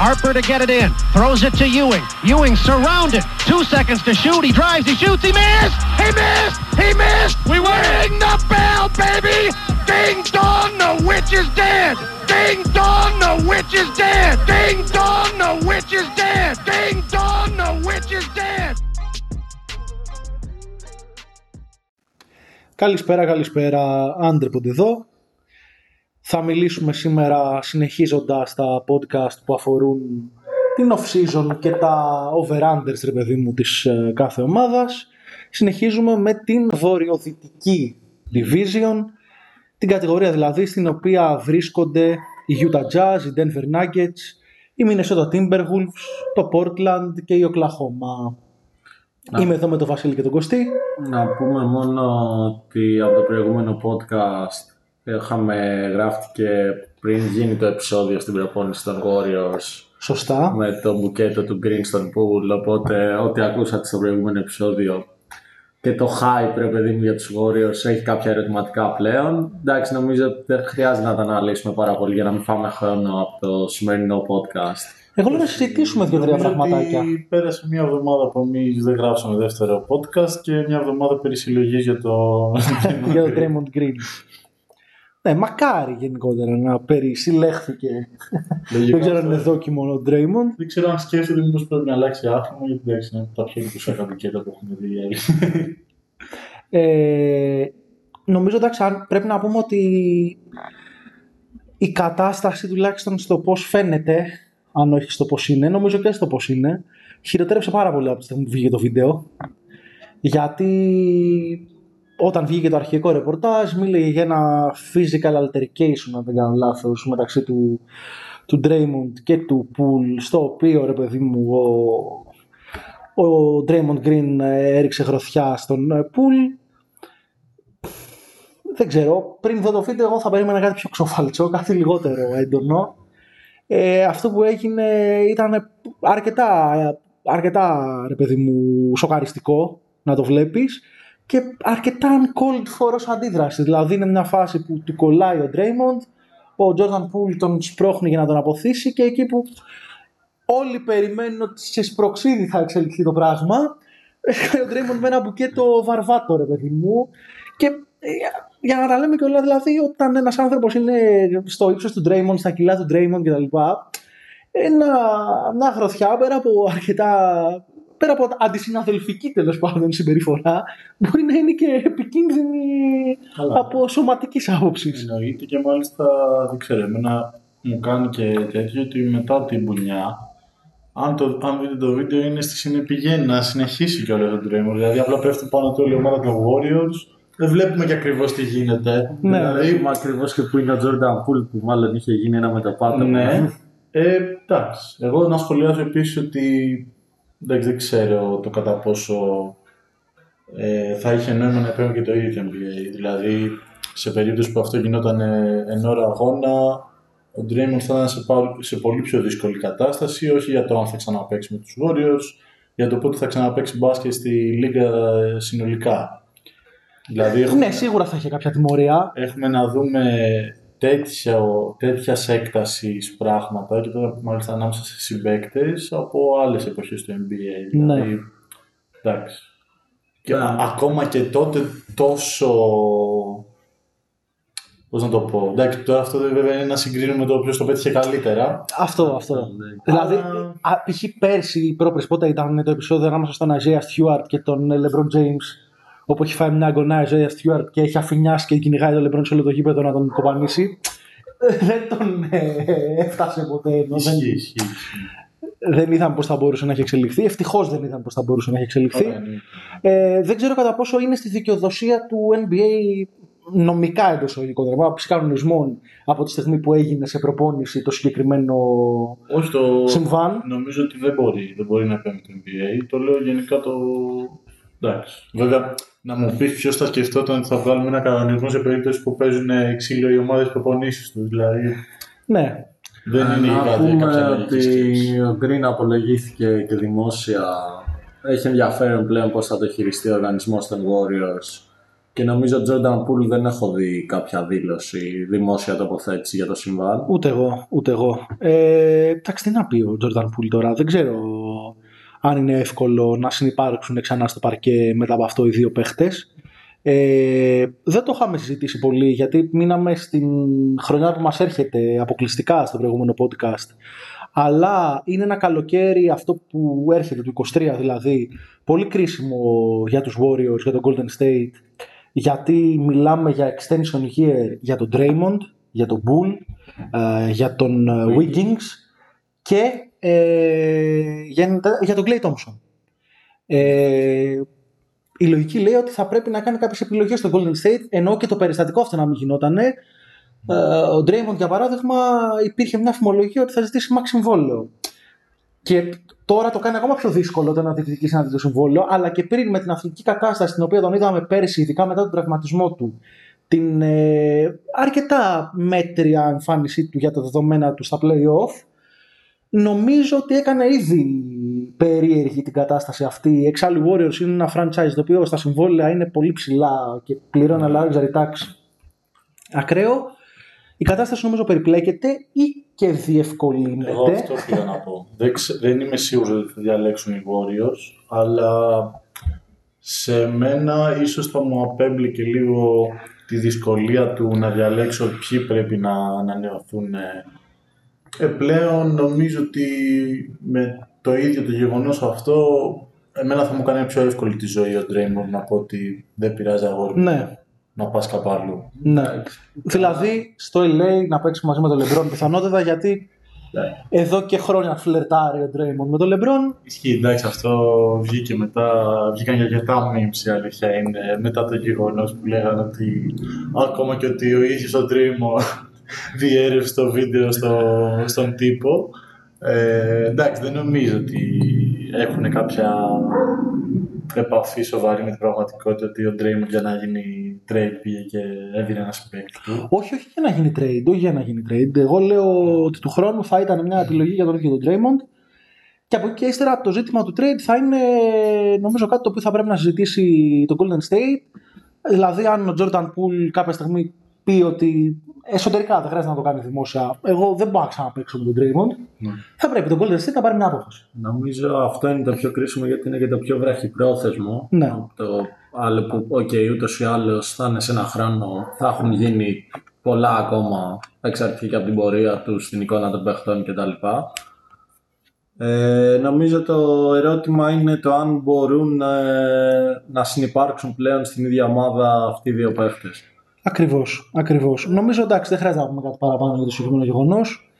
Harper to get it in. Throws it to Ewing. Ewing surrounded. Two seconds to shoot. He drives. He shoots. He missed. He missed. He missed. We ring the bell, baby. Ding dong, the witch is dead. Ding dong, the witch is dead. Ding dong, the witch is dead. Ding dong, the witch is dead. Καλησπέρα, καλησπέρα. Άντρεπονται εδώ. Θα μιλήσουμε σήμερα συνεχίζοντας τα podcast που αφορούν την off-season και τα over-unders, ρε παιδί μου, της ε, κάθε ομάδας. Συνεχίζουμε με την βορειοδυτική division, την κατηγορία δηλαδή στην οποία βρίσκονται η Utah Jazz, η Denver Nuggets, η Minnesota Timberwolves, το Portland και η Oklahoma. Είμαι εδώ με τον Βασίλη και τον Κωστή. Να πούμε μόνο ότι από το προηγούμενο podcast είχαμε γράφτηκε πριν γίνει το επεισόδιο στην προπόνηση των Warriors Σωστά. με το μπουκέτο του Green Stone Pool οπότε ό,τι ακούσατε στο προηγούμενο επεισόδιο και το hype ρε παιδί μου για τους Warriors έχει κάποια ερωτηματικά πλέον. Εντάξει νομίζω ότι δεν χρειάζεται να τα αναλύσουμε πάρα πολύ για να μην φάμε χρόνο από το σημερινό podcast. Εγώ λέω να συζητήσουμε δύο-τρία Νομίζω πραγματάκια. ότι Πέρασε μια εβδομάδα που εμείς δεν γράψαμε δεύτερο podcast και μια εβδομάδα περί συλλογής για το. για τον Draymond Green. Ναι, μακάρι γενικότερα να περισυλλέχθηκε. Λογικά Δεν ξέρω αν αυτό. είναι δόκιμο ο Draymond. Δεν ξέρω αν σκέφτεται μήπως πρέπει να αλλάξει άθλημα γιατί εντάξει είναι από τα πιο εντυπωσιακά πακέτα που έχουν δει οι άλλοι. Ε, νομίζω εντάξει, αν- πρέπει να πούμε ότι η κατάσταση τουλάχιστον στο πώς φαίνεται, αν όχι στο πώς είναι, νομίζω και στο πώς είναι, χειροτέρεψε πάρα πολύ από τη στιγμή που βγήκε το βίντεο. Γιατί όταν βγήκε το αρχικό ρεπορτάζ μίλησε για ένα physical altercation, αν δεν κάνω λάθος, μεταξύ του, του Draymond και του Pool, στο οποίο ρε παιδί μου ο, ο Draymond Green ε, έριξε γροθιά στον ε, Pool. Δεν ξέρω, πριν δω το βίντεο εγώ θα περίμενα κάτι πιο ξοφαλτσό, κάτι λιγότερο έντονο. Ε, αυτό που έγινε ήταν αρκετά, αρκετά ρε παιδί μου, σοκαριστικό να το βλέπεις και αρκετά uncalled for ως αντίδρασης. Δηλαδή είναι μια φάση που του κολλάει ο Draymond, ο Jordan Poole τον σπρώχνει για να τον αποθήσει και εκεί που όλοι περιμένουν ότι σε σπροξίδι θα εξελιχθεί το πράγμα. Έρχεται ο Draymond με ένα μπουκέτο βαρβάτο, ρε παιδί μου. Και ε, για να τα λέμε και όλα, δηλαδή, όταν ένας άνθρωπος είναι στο ύψος του Draymond, στα κιλά του Draymond κτλ. Ένα, μια γροθιά πέρα από αρκετά. Πέρα από αντισυναδελφική τέλος πάντων συμπεριφορά, μπορεί να είναι και επικίνδυνη Καλά. από σωματικής άποψης. Εννοείται και μάλιστα δεν ξέρω, εμένα μου κάνει και τέτοιο ότι μετά την μπουνιά, αν, το, αν δείτε το βίντεο, είναι στη συνεπηγαίνει να συνεχίσει και όλο τον Draymond. Δηλαδή, απλά πέφτει πάνω του όλη η ομάδα των Warriors. Δεν βλέπουμε και ακριβώς τι γίνεται. Ναι. δηλαδή, Μα ακριβώς και που είναι ο Jordan Poole που μάλλον είχε γίνει ένα μεταπάτημα. Ναι. Ε, εντάξει. Εγώ να σχολιάσω επίσης ότι εντάξει, δεν ξέρω το κατά πόσο ε, θα είχε νόημα να επέμβει και το ίδιο το NBA. Δηλαδή, σε περίπτωση που αυτό γινόταν ε, εν ώρα αγώνα, ο Draymond θα ήταν σε, πα- σε πολύ πιο δύσκολη κατάσταση, όχι για το αν θα ξαναπαίξει με τους Warriors, για το πότε θα ξαναπαίξει μπάσκετ στη Λίγκα ε, συνολικά. Δηλαδή, έχουμε, Ναι, σίγουρα θα είχε κάποια τιμωρία. έχουμε να δούμε τέτοια, τέτοιας έκτασης πράγματα και τώρα μάλιστα ανάμεσα σε συμπαίκτες από άλλες εποχές του NBA. Δηλαδή, Ναι. εντάξει. Και Ναι. α- ακόμα και τότε τόσο. Πώς να το πω. Εντάξει, τώρα αυτό βέβαια είναι να συγκρίνουμε το ποιος το πέτυχε καλύτερα. Αυτό, αυτό. Ναι. Δηλαδή, Αλλά- α, π.χ. πέρσι ή πρόπερσι πότε ήταν το επεισόδιο ανάμεσα στον Isaiah Stewart και τον ε, LeBron James, όπου έχει φάει μια αγωνά Isaiah Stewart και έχει αφηνιάσει και κυνηγάει τον LeBron σε όλο το γήπεδο να τον κοπανίσει. Ε, δεν τον ε, έφτασε ποτέ. ενώ δεν, Ισχύει, ισχύει. ισχύει. δεν είδαμε πώς θα μπορούσε να έχει εξελιχθεί. Ευτυχώς δεν είδαμε πώς θα μπορούσε να έχει εξελιχθεί. Ωραία, ναι. Ε, δεν ξέρω κατά πόσο είναι στη δικαιοδοσία του NBA νομικά εντός εισαγωγικών, δηλαδή από κανονισμών από τη στιγμή που έγινε σε προπόνηση το συγκεκριμένο Όχι το. συμβάν. Νομίζω ότι δεν μπορεί, δεν μπορεί να επέμβει το NBA. Το λέω γενικά το. Εντάξει. Βέβαια, να μου πεις ποιος θα σκεφτόταν ότι θα βγάλουμε ένα κανονισμό σε περίπτωση που παίζουν ξύλο οι ομάδες προπονήσεις τους. Δηλαδή, Ναι, δεν είναι η να κάτι πούμε κάποια λογικής ότι σκέψης. ο Green απολογήθηκε και δημόσια. Έχει ενδιαφέρον πλέον πώς θα το χειριστεί ο οργανισμός των Warriors Και νομίζω ο Jordan Poole δεν έχω δει κάποια δήλωση, δημόσια τοποθέτηση για το συμβάν. Ούτε εγώ, ούτε εγώ. Ε, εντάξει, τι να πει ο Jordan Poole τώρα. Δεν ξέρω αν είναι εύκολο να συνεπάρξουν ξανά στο παρκέ μετά από αυτό οι δύο παίχτες. Ε, δεν το είχαμε συζητήσει πολύ γιατί μείναμε στην χρονιά που μας έρχεται αποκλειστικά στο προηγούμενο podcast αλλά είναι ένα καλοκαίρι αυτό που έρχεται του 23 δηλαδή πολύ κρίσιμο για τους Warriors, για τον Golden State γιατί μιλάμε για extension year για τον Draymond, για τον Bull, ε, για τον ε, Wiggins και ε, για, για τον Clay Thompson. Ε, η λογική λέει ότι θα πρέπει να κάνει κάποιες επιλογές στο Golden State, ενώ και το περιστατικό αυτό να μην γινότανε. Ε, ο Draymond, για παράδειγμα, υπήρχε μια φημολογία ότι θα ζητήσει max συμβόλαιο. Και τώρα το κάνει ακόμα πιο δύσκολο το να διεκδικήσει ένα τέτοιο συμβόλαιο, αλλά και πριν με την αθλητική κατάσταση την οποία τον είδαμε πέρυσι, ειδικά μετά τον τραυματισμό του, την ε, αρκετά μέτρια εμφάνισή του για τα δεδομένα του στα play-off, νομίζω ότι έκανε ήδη περίεργη την κατάσταση αυτή. Εξάλλου Warriors είναι ένα franchise το οποίο στα συμβόλαια είναι πολύ ψηλά και πληρώνει luxury tax ακραίο. Η κατάσταση νομίζω περιπλέκεται ή και διευκολύνεται. Εγώ αυτό πήγα να πω. δεν, δεν είμαι σίγουρος ότι θα διαλέξουν οι Warriors, αλλά σε μένα ίσως θα μου απέμπλει και λίγο τη δυσκολία του να διαλέξω ποιοι πρέπει να ανανεωθούν ε, πλέον νομίζω ότι με το ίδιο το γεγονός αυτό εμένα θα μου κάνει πιο εύκολη τη ζωή ο Draymond να πω ότι δεν πειράζει αγόρι ναι. να πας κάπου αλλού. Ναι. δηλαδή στο LA να παίξει μαζί με τον LeBron πιθανότατα γιατί ναι. εδώ και χρόνια φλερτάρει ο Draymond με τον LeBron. Ισχύει, εντάξει, αυτό βγήκε μετά, βγήκαν για αρκετά memes η αλήθεια είναι, μετά το γεγονός που λέγανε ότι ακόμα και ότι ο ίδιος ο Draymond διέρευσε το βίντεο στο, στον τύπο. Ε, εντάξει, δεν νομίζω ότι έχουν κάποια επαφή σοβαρή με την πραγματικότητα ότι ο Draymond για να γίνει trade πήγε και έδινε ένας παίκτη του. Όχι, όχι για να γίνει trade, όχι για να γίνει trade. Εγώ λέω ότι του χρόνου θα ήταν μια επιλογή για τον ίδιο τον Draymond και από εκεί και ύστερα το ζήτημα του trade θα είναι νομίζω κάτι το οποίο θα πρέπει να συζητήσει το Golden State. Δηλαδή αν ο Jordan Poole κάποια στιγμή πει ότι εσωτερικά δεν χρειάζεται να το κάνει δημόσια. Εγώ δεν μπορώ να ξαναπαίξω με τον Draymond. Ναι. Θα πρέπει τον Golden State να πάρει μια απόφαση. Νομίζω αυτό είναι το πιο κρίσιμο γιατί είναι και το πιο βραχυπρόθεσμο. Ναι. Το άλλο που, OK, okay, ούτως ή άλλως θα είναι σε ένα χρόνο, θα έχουν γίνει πολλά ακόμα εξαρτηθεί και από την πορεία τους στην εικόνα των παιχτών κτλ. Ε, νομίζω το ερώτημα είναι το αν μπορούν ε, να συνυπάρξουν πλέον στην ίδια ομάδα αυτοί οι δύο παίχτες. Ακριβώς. Ακριβώς. Νομίζω εντάξει, δεν χρειάζεται να πούμε κάτι παραπάνω για το συγκεκριμένο γεγονός.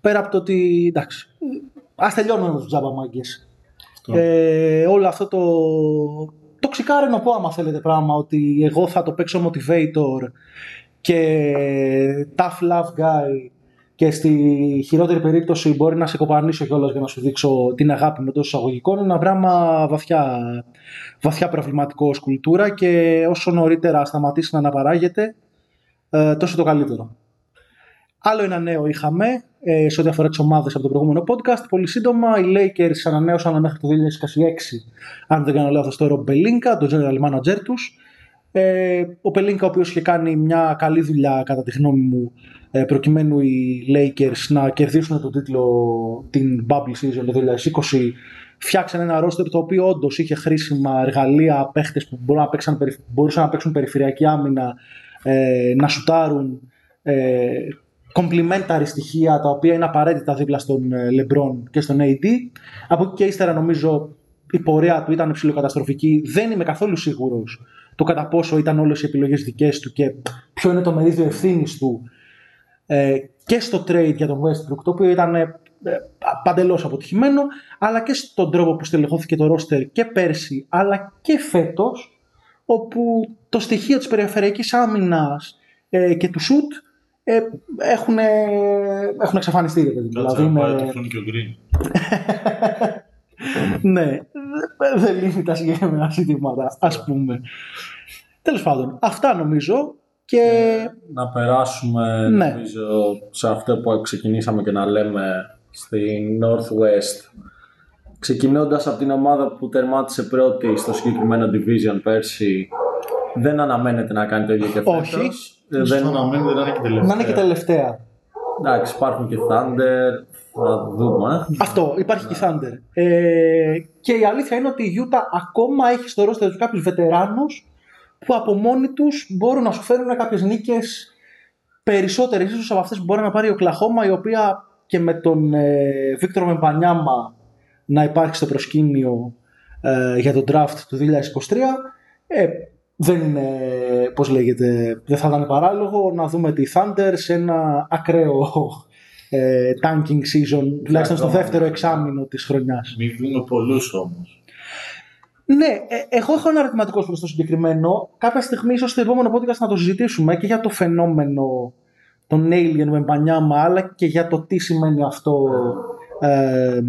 Πέρα από το ότι. εντάξει. Α τελειώνουμε με τους τζάμπα Ε, όλο αυτό το. Το ξεκάρενο πω, άμα θέλετε, πράγμα ότι εγώ θα το παίξω motivator και tough love guy και στη χειρότερη περίπτωση μπορεί να σε κοπανίσω κιόλας για να σου δείξω την αγάπη με τόσο εισαγωγικών. Είναι ένα πράγμα βαθιά, βαθιά προβληματικό ως κουλτούρα και όσο νωρίτερα σταματήσει να αναπαράγεται, ε, τόσο το καλύτερο. Άλλο ένα νέο είχαμε ε, σε ό,τι αφορά τις ομάδες από το προηγούμενο podcast. Πολύ σύντομα, οι Lakers ανανέωσαν μέχρι το 2026, αν δεν κάνω λάθος, το Rob Pelinka, τον general manager τους. Ε, ο Πελίνκα, ο οποίος είχε κάνει μια καλή δουλειά, κατά τη γνώμη μου, ε, προκειμένου οι Lakers να κερδίσουν τον τίτλο την Bubble Season το 2020 φτιάξαν ένα roster το οποίο όντως είχε χρήσιμα εργαλεία, παίχτες που μπορούσαν να, παίξουν, μπορούσαν να παίξουν περιφερειακή άμυνα, ε, να σουτάρουν ε, complementary στοιχεία τα οποία είναι απαραίτητα δίπλα στον ε, LeBron και στον AD. Από εκεί και ύστερα νομίζω η πορεία του ήταν ψηλοκαταστροφική. Δεν είμαι καθόλου σίγουρος το κατά πόσο ήταν όλες οι επιλογές δικές του και ποιο είναι το μερίδιο ευθύνης του ε, και στο trade για τον Westbrook, το οποίο ήταν ε, παντελώς αποτυχημένο, αλλά και στον τρόπο που στελεχώθηκε το roster και πέρσι, αλλά και φέτος, όπου το στοιχείο της περιφερειακής άμυνας ε, και του shoot ε, έχουν, έχουν εξαφανιστεί. Δηλαδή, με... και ο Green. ναι, δεν λύνει τα συγκεκριμένα ζητήματα, ας πούμε. Τέλος πάντων, αυτά νομίζω και... Ε, να περάσουμε ναι. νομίζω σε αυτό που ξεκινήσαμε και να λέμε στη Northwest. Ξεκινώντας από την ομάδα που τερμάτισε πρώτη στο συγκεκριμένο division πέρσι, δεν αναμένεται να κάνει το ίδιο και φέτος. Όχι. Ε, Δεν δεν... αναμένεται να είναι και τελευταία. Να είναι και τελευταία. Εντάξει, υπάρχουν και Thunder, θα δούμε. Αυτό, υπάρχει και η Thunder. Ε, και η αλήθεια είναι ότι η Utah ακόμα έχει στο ρόστερ τους κάποιους βετεράνους που από μόνοι τους μπορούν να σου φέρουν κάποιες νίκες περισσότερες ίσως από αυτές που μπορεί να πάρει ο Κλαχώμα, η οποία και με τον ε, Βίκτορ Μεμπανιάμα να υπάρχει στο προσκήνιο ε, για τον draft του 2023. Ε, δεν είναι, πώς λέγεται, δεν θα ήταν παράλογο να δούμε τη Thunder σε ένα ακραίο ε, tanking season, τουλάχιστον στο ακόμα. δεύτερο εξάμεινο της χρονιάς. Μην δούμε πολλούς όμως. Ναι, ε, εγώ έχω ένα ερωτηματικό προς το συγκεκριμένο. Κάποια στιγμή, ίσως στο επόμενο podcast να το συζητήσουμε και για το φαινόμενο των alien με μπανιάμα, αλλά και για το τι σημαίνει αυτό ε,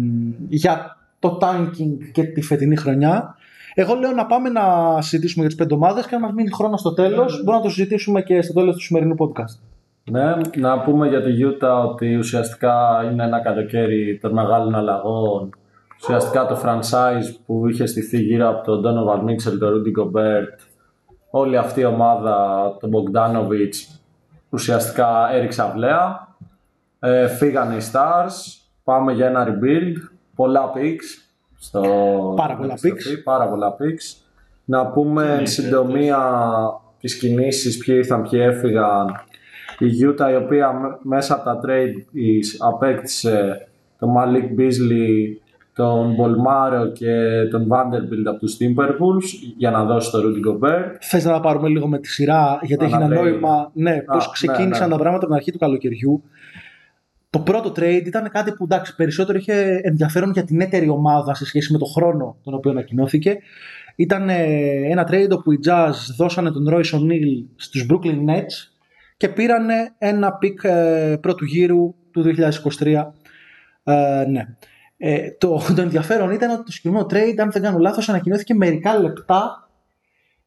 για το tanking και τη φετινή χρονιά. Εγώ λέω να πάμε να συζητήσουμε για τις πέντε ομάδες και αν μας μείνει χρόνος στο τέλος, μπορούμε να το συζητήσουμε και στο τέλος του σημερινού podcast. Ναι, να πούμε για τη Utah ότι ουσιαστικά είναι ένα καλοκαίρι των μεγάλων αλλαγών. Ουσιαστικά το franchise που είχε στηθεί γύρω από τον Donovan Mitchell, τον Rudy Gobert, όλη αυτή η ομάδα, τον Bogdanovic, ουσιαστικά έριξε αυλαία. Ε, φύγανε οι Stars, πάμε για ένα rebuild, πολλά picks. Στο... Πάρα πολλά στο picks. Πάρα πολλά picks. Να πούμε εν συντομία τις κινήσεις, ποιοι ήρθαν, ποιοι έφυγαν. Η Utah η οποία μ- μέσα από τα trade της απέκτησε τον Malik Beasley, τον Bolmaro και τον Vanderbilt από τους Timberwolves για να δώσει το Rudy Gobert. Θες να τα πάρουμε λίγο με τη σειρά, γιατί έχει ένα Ανατέλει. νόημα. Ναι, πώς ναι, ξεκίνησαν ναι. τα πράγματα από την αρχή του καλοκαιριού. Το πρώτο trade ήταν κάτι που εντάξει, περισσότερο είχε ενδιαφέρον για την έτερη ομάδα σε σχέση με τον χρόνο τον οποίο ανακοινώθηκε. Ήταν ε, ένα trade όπου οι Jazz δώσανε τον Royce O'Neal στους Brooklyn Nets και πήρανε ένα pick ε, πρώτου γύρου του 2023. Ε, ναι. Ε, το, το ενδιαφέρον ήταν ότι το συγκεκριμένο trade, αν δεν κάνω λάθος, ανακοινώθηκε μερικά λεπτά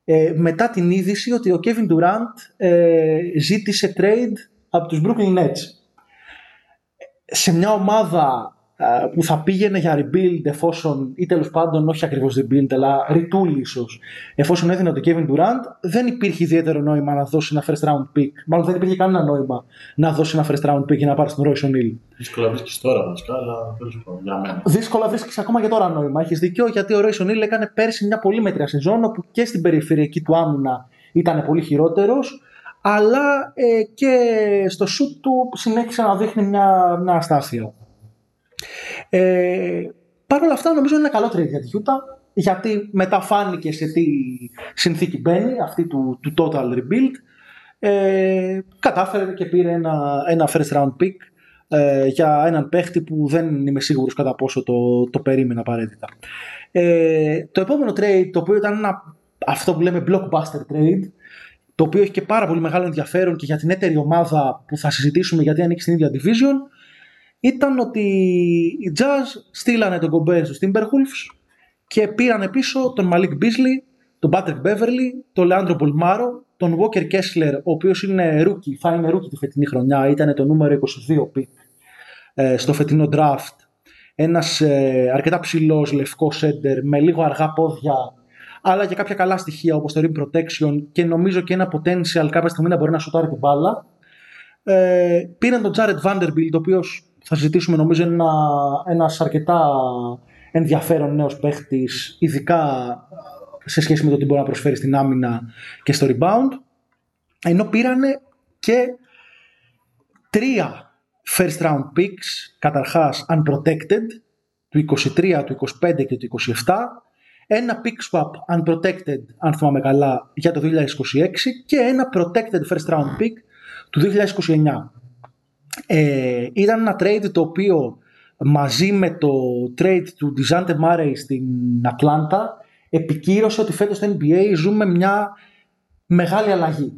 ε, μετά την είδηση ότι ο Kevin Durant ε, ζήτησε trade από τους Brooklyn Nets. Σε μια ομάδα ε, που θα πήγαινε για rebuild εφόσον, ή τέλος πάντων όχι ακριβώς rebuild, αλλά retool ίσως, εφόσον έδινε το Kevin Durant, δεν υπήρχε ιδιαίτερο νόημα να δώσει ένα first round pick. Μάλλον δεν υπήρχε κανένα νόημα να δώσει ένα first round pick για να πάρει τον Royce O'Neal. Δύσκολα βρίσκεις τώρα βασικά, αλλά τέλος πάντων για μένα. Δύσκολα βρίσκεις ακόμα και τώρα νόημα. Έχεις δίκιο γιατί ο Royce O'Neal έκανε πέρσι μια πολύ μέτρια σεζόν όπου και στην περιφερειακή του άμυνα ήταν πολύ χειρότερος, αλλά ε, και στο σουτ του συνέχισε να δείχνει μια, μια αστάθεια. Ε, Παρ' όλα αυτά νομίζω είναι ένα καλό trade για τη Utah γιατί μετά φάνηκε σε τι συνθήκη μπαίνει αυτή του, του total rebuild ε, κατάφερε και πήρε ένα, ένα first round pick ε, για έναν παίχτη που δεν είμαι σίγουρος κατά πόσο το, το περίμενα απαραίτητα. Ε, το επόμενο trade, το οποίο ήταν ένα, αυτό που λέμε blockbuster trade, το οποίο έχει και πάρα πολύ μεγάλο ενδιαφέρον και για την έτερη ομάδα που θα συζητήσουμε γιατί ανήκει στην ίδια division, ήταν ότι οι Jazz στείλανε τον Gobert στους Timberwolves και πήραν πίσω τον Malik Beasley, τον Patrick Beverly, τον Leandro Bolmaro, τον Walker Kessler, ο οποίος είναι rookie, θα είναι rookie τη φετινή χρονιά, ήταν το νούμερο 22 pick ε, στο φετινό draft. Ένας ε, αρκετά ψηλός λευκός center με λίγο αργά πόδια, αλλά και κάποια καλά στοιχεία όπως το rim protection και νομίζω και ένα potential κάποια στιγμή να μπορεί να σουτάρει την μπάλα. Ε, πήραν τον Jared Vanderbilt, ο οποίος θα συζητήσουμε νομίζω είναι ένα, ένας αρκετά ενδιαφέρον νέος παίχτης, ειδικά σε σχέση με το τι μπορεί να προσφέρει στην άμυνα και στο rebound. Ενώ πήρανε και τρία first round picks, καταρχάς unprotected, του 23, του 25 και του 27, ένα pick swap unprotected, αν θυμάμαι καλά, για το 2026 και ένα protected first round pick του 2029. Ε, ήταν ένα trade το οποίο μαζί με το trade του Dejounte Murray στην Ατλάντα επικύρωσε ότι φέτος στο NBA ζούμε μια μεγάλη αλλαγή.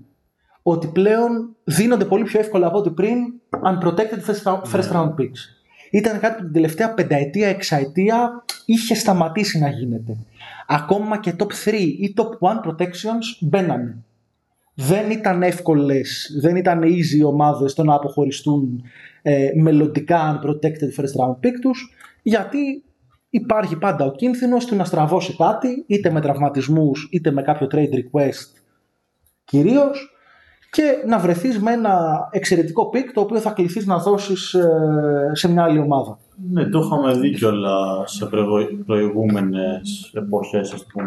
Ότι πλέον δίνονται πολύ πιο εύκολα από ό,τι πριν unprotected first round, first round picks. Ήταν κάτι που την τελευταία πενταετία, εξαετία είχε σταματήσει να γίνεται. Ακόμα και top 3 ή top 1 protections μπαίνανε. Δεν ήταν εύκολες, δεν ήταν easy οι ομάδες το να αποχωριστούν ε, μελλοντικά unprotected first round pick τους, γιατί υπάρχει πάντα ο κίνδυνος του να στραβώσει κάτι, είτε με τραυματισμούς, είτε με κάποιο trade request κυρίως και να βρεθείς με ένα εξαιρετικό pick το οποίο θα κληθείς να δώσεις ε, σε μια άλλη ομάδα. Ναι, το είχαμε δει κιόλα σε προηγούμενες εποχές του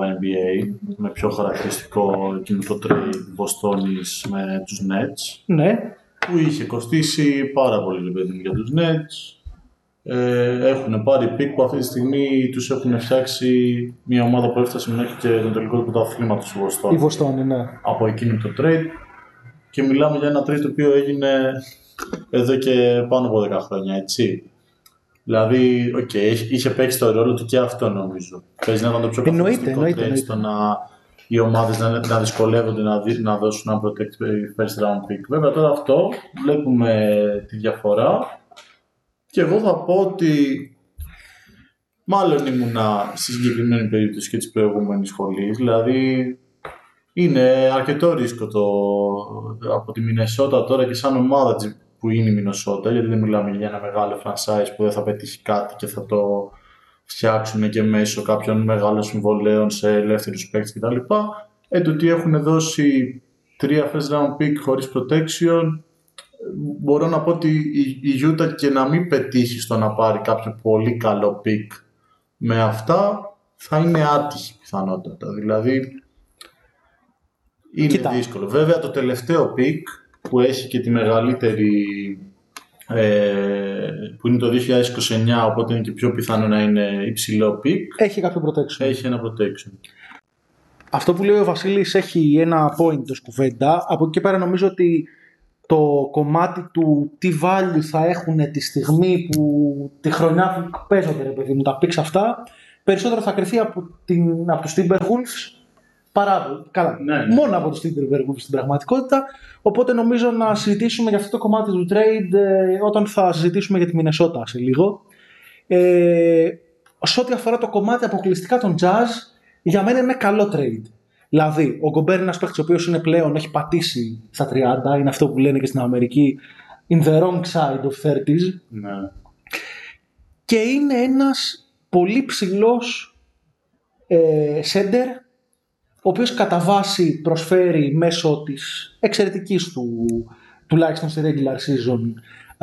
NBA. Με πιο χαρακτηριστικό εκείνο το trade Βοστώνη με τους Nets. Ναι. Που είχε κοστίσει πάρα πολύ ακριβά για τους Nets. Ε, έχουν πάρει pick που αυτή τη στιγμή τους έχουν φτιάξει μια ομάδα που έφτασε μέχρι και τον τελικό του πρωταθλήματος τους Βοστώνη. Η Βοστώνη, ναι. Από εκείνο το trade. Και μιλάμε για ένα trade το οποίο έγινε εδώ και πάνω από 10 χρόνια, έτσι. Δηλαδή, οκ, okay, είχε παίξει το ρόλο του και αυτό νομίζω. Παίζει να ήταν το πιο καθοριστικό trade στο να οι ομάδες να, να δυσκολεύονται να, να δώσουν ένα protect first round pick. Βέβαια τώρα αυτό βλέπουμε τη διαφορά και εγώ θα πω ότι μάλλον ήμουνα στη συγκεκριμένη περίπτωση και της προηγούμενης σχολής. Δηλαδή είναι αρκετό ρίσκο το, από τη Μινεσότα τώρα και σαν ομάδα που είναι η Μινεσότα, γιατί δεν μιλάμε για ένα μεγάλο franchise που δεν θα πετύχει κάτι και θα το φτιάξουν και μέσω κάποιων μεγάλων συμβολέων σε ελεύθερους παίκτες κτλ. Ε, το ότι έχουν δώσει τρία first round pick χωρίς protection μπορώ να πω ότι η Utah και να μην πετύχει στο να πάρει κάποιο πολύ καλό pick με αυτά θα είναι άτυχη πιθανότατα. Δηλαδή είναι δύσκολο. Βέβαια το τελευταίο pick που έχει και τη μεγαλύτερη ε, που είναι το 2029 οπότε είναι και πιο πιθανό να είναι υψηλό pick έχει κάποιο protection. Έχει ένα protection. Αυτό που λέει ο Βασίλης έχει ένα point το κουβέντα. Από εκεί και πέρα νομίζω ότι το κομμάτι του τι value θα έχουν τη στιγμή που τη χρονιά που παίζονται ρε παιδί μου τα picks αυτά περισσότερο θα κρυθεί από, την, από τους Timberwolves παρά καλά, ναι, ναι. μόνο από τους Timberwolves στην πραγματικότητα οπότε νομίζω να συζητήσουμε για αυτό το κομμάτι του trade ε, όταν θα συζητήσουμε για τη Μινεσότα σε λίγο ε, σε ό,τι αφορά το κομμάτι αποκλειστικά των jazz για μένα είναι καλό trade Δηλαδή, ο Γκομπέρ είναι ένα παίχτη ο οποίος είναι πλέον, έχει πατήσει στα 30, είναι αυτό που λένε και στην Αμερική, in the wrong side of 30s. Ναι. Και είναι ένας πολύ ψηλός ε, σέντερ, ο οποίος κατά βάση προσφέρει μέσω της εξαιρετικής του, τουλάχιστον στη regular season,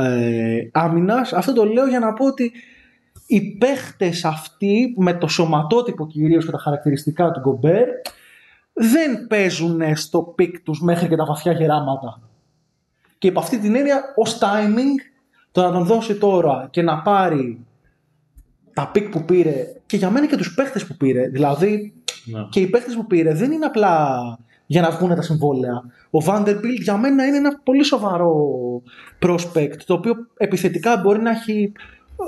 ε, άμυνας. Αυτό το λέω για να πω ότι οι παίχτες αυτοί με το σωματότυπο κυρίως και τα χαρακτηριστικά του Γκομπέρ δεν παίζουν στο peak τους μέχρι και τα βαθιά γεράματα. Και υπ' αυτή την έννοια, ως timing, το να τον δώσει τώρα και να πάρει τα picks που πήρε και για μένα και τους παίχτες που πήρε. Δηλαδή, ναι. και οι παίχτες που πήρε δεν είναι απλά για να βγουν τα συμβόλαια. Ο Vanderbilt για μένα είναι ένα πολύ σοβαρό prospect, το οποίο επιθετικά μπορεί να έχει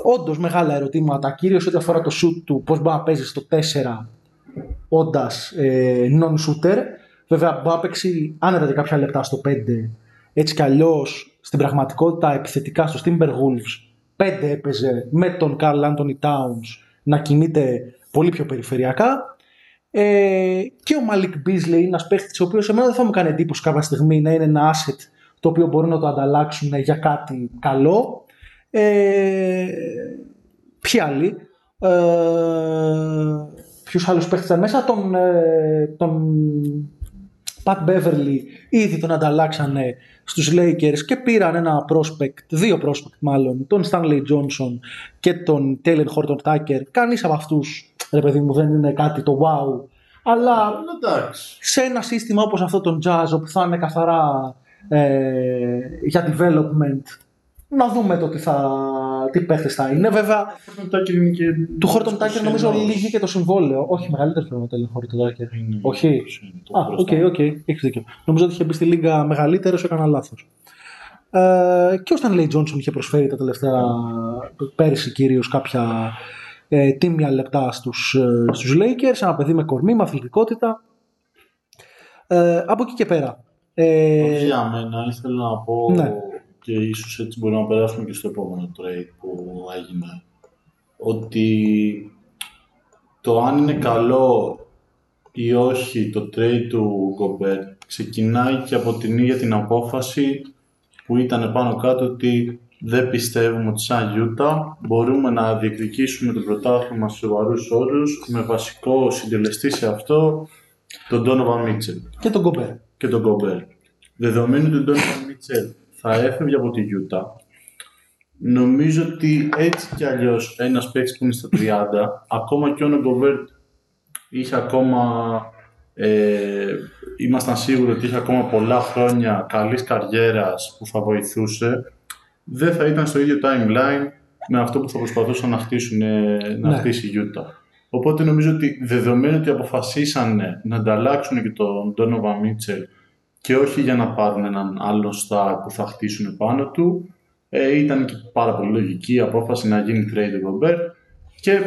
όντως μεγάλα ερωτήματα, κυρίως ό,τι αφορά το shoot του, πώς μπορεί να παίζει στο 4 όντας ε, non-shooter. Βέβαια, μπορεί να παίξει άνετα κάποια λεπτά στο 5. Έτσι κι αλλιώς στην πραγματικότητα επιθετικά στο Timberwolves 5 έπαιζε με τον Carl Anthony Towns να κινείται πολύ πιο περιφερειακά. Ε, και ο Malik Beasley είναι ένας παίχτη ο οποίος εμένα δεν θα μου κάνει εντύπωση κάποια στιγμή να είναι ένα asset το οποίο μπορεί να το ανταλλάξουν για κάτι καλό. Ε, ποιοι άλλοι; Ε, ποιους άλλους παίχτε μέσα; Τον, ε, τον Pat Beverly ήδη τον ανταλλάξανε στους Lakers και πήραν ένα prospect, δύο prospect μάλλον, τον Stanley Johnson και τον Taylor Horton Tucker. Κανείς από αυτούς, ρε παιδί μου, δεν είναι κάτι το wow. Αλλά σε ένα σύστημα όπως αυτό τον Jazz, όπου θα είναι καθαρά ε, για development, να δούμε το τι θα, τι παίχτες θα είναι. Βέβαια, του Χόρτον Τάκερ νομίζω λήγει και το συμβόλαιο. Όχι, μεγαλύτερο από το Χόρτον Τάκερ. Όχι. Α, οκ, οκ, έχεις δίκιο. Νομίζω ότι είχε μπει στη λίγκα μεγαλύτερος, έκανα λάθος. Ε, και ο Στανλέι Τζόνσον είχε προσφέρει τα τελευταία πέρυσι κυρίως κάποια ε, τίμια λεπτά στους, ε, στους Lakers, ένα παιδί με κορμί, με αθλητικότητα. Ε, από εκεί και πέρα. Ε, για μένα ήθελα να πω ναι και ίσως έτσι μπορούμε να περάσουμε και στο επόμενο trade που έγινε ότι το αν είναι καλό ή όχι το trade του Γκομπέρ ξεκινάει και από την ίδια την απόφαση που ήταν πάνω κάτω ότι δεν πιστεύουμε ότι σαν Γιούτα μπορούμε να διεκδικήσουμε το πρωτάθλημα σε σοβαρούς όρους με βασικό συντελεστή σε αυτό τον Donovan Μίτσελ Και τον Κομπέρ. και τον Γκομπέρ. Δεδομένου ότι ο Donovan Μίτσελ θα έφευγε από τη Γιούτα, νομίζω ότι έτσι κι αλλιώς ένας παίκτης που είναι στα 30, ακόμα και ο Γκομπέρ είχε ακόμα. Ε, ήμασταν σίγουροι ότι είχε ακόμα πολλά χρόνια καλής καριέρας που θα βοηθούσε δεν θα ήταν στο ίδιο timeline με αυτό που θα προσπαθούσαν να χτίσουν ε, να Ναι. χτίσει η Utah. Οπότε νομίζω ότι δεδομένου ότι αποφασίσανε να ανταλλάξουν και τον Donovan Mitchell και όχι για να πάρουν έναν άλλον star που θα χτίσουν πάνω του, ε, ήταν και πάρα πολύ λογική η απόφαση να γίνει trade ο Gobert. Και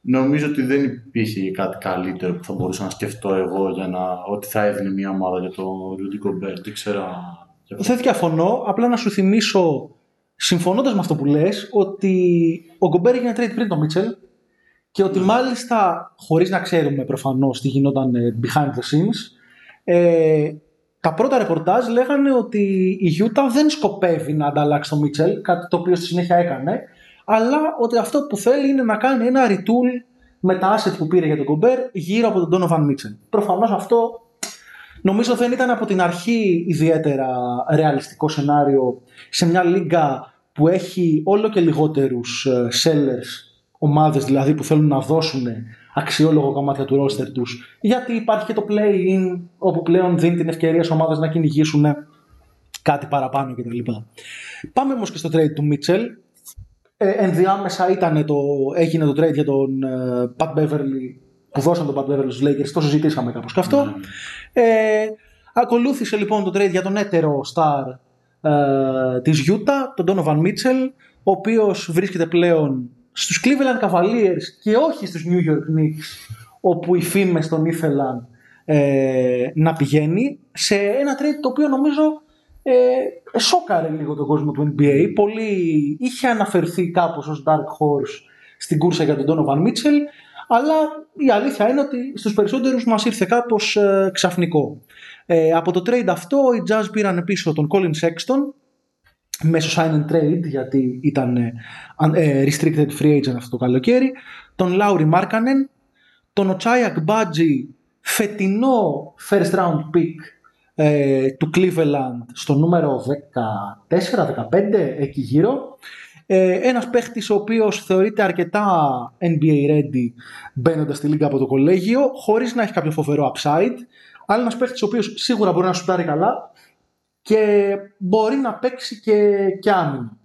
νομίζω ότι δεν υπήρχε κάτι καλύτερο που θα μπορούσα να σκεφτώ εγώ για να, ότι θα έδινε μια ομάδα για τον Rudy Gobert. Δεν ξέρω αν- Δεν διαφωνώ, απλά να σου θυμίσω, συμφωνώντας με αυτό που λες, ότι ο Γκομπέρ έγινε trade πριν τον Μίτσελ και ότι μάλιστα, χωρίς να ξέρουμε προφανώς τι γινόταν ε, behind the scenes, ε, τα πρώτα ρεπορτάζ λέγανε ότι η Utah δεν σκοπεύει να ανταλλάξει τον Μίτσελ, κάτι το οποίο στη συνέχεια έκανε, αλλά ότι αυτό που θέλει είναι να κάνει ένα retool με τα asset που πήρε για τον Γκομπέρ γύρω από τον Donovan Mitchell. Προφανώς αυτό νομίζω δεν ήταν από την αρχή ιδιαίτερα ρεαλιστικό σενάριο σε μια λίγα που έχει όλο και λιγότερους ε, sellers, ομάδες δηλαδή που θέλουν να δώσουν αξιόλογο κομμάτια του roster τους γιατί υπάρχει και το play-in όπου πλέον δίνει την ευκαιρία σε ομάδες να κυνηγήσουν κάτι παραπάνω κτλ. Πάμε όμως και στο trade του Mitchell. Ε, ενδιάμεσα ήταν το, έγινε το trade για τον ε, Pat Beverly που δώσαν τον Pat Beverly στους Lakers, το συζητήσαμε κάπως και αυτό. Ε, ακολούθησε λοιπόν το trade για τον έτερο star ε, της Utah, τον Donovan Mitchell, ο οποίος βρίσκεται πλέον στους Cleveland Cavaliers και όχι στους New York Knicks, όπου οι φήμες τον ήθελαν ε, να πηγαίνει, σε ένα trade το οποίο νομίζω ε, σόκαρε λίγο τον κόσμο του NBA. Πολύ είχε αναφερθεί κάπως ως Dark Horse στην κούρσα για τον Donovan Mitchell, αλλά η αλήθεια είναι ότι στους περισσότερους μας ήρθε κάπως ε, ξαφνικό. Ε, από το trade αυτό οι Jazz πήραν πίσω τον Colin Sexton μέσω sign and trade γιατί ήταν ε, αν- ε, restricted free agent αυτό το καλοκαίρι τον Lowry Markkanen τον Ochai Agbaji φετινό first round pick ε, του Cleveland στο νούμερο 14-15 εκεί γύρω. Ε, ένας παίχτης ο οποίος θεωρείται αρκετά NBA ready μπαίνοντας στη λίγα από το κολέγιο χωρίς να έχει κάποιο φοβερό upside αλλά ένας παίχτης ο οποίος σίγουρα μπορεί να σουτάρει καλά και μπορεί να παίξει και, και άμυνα.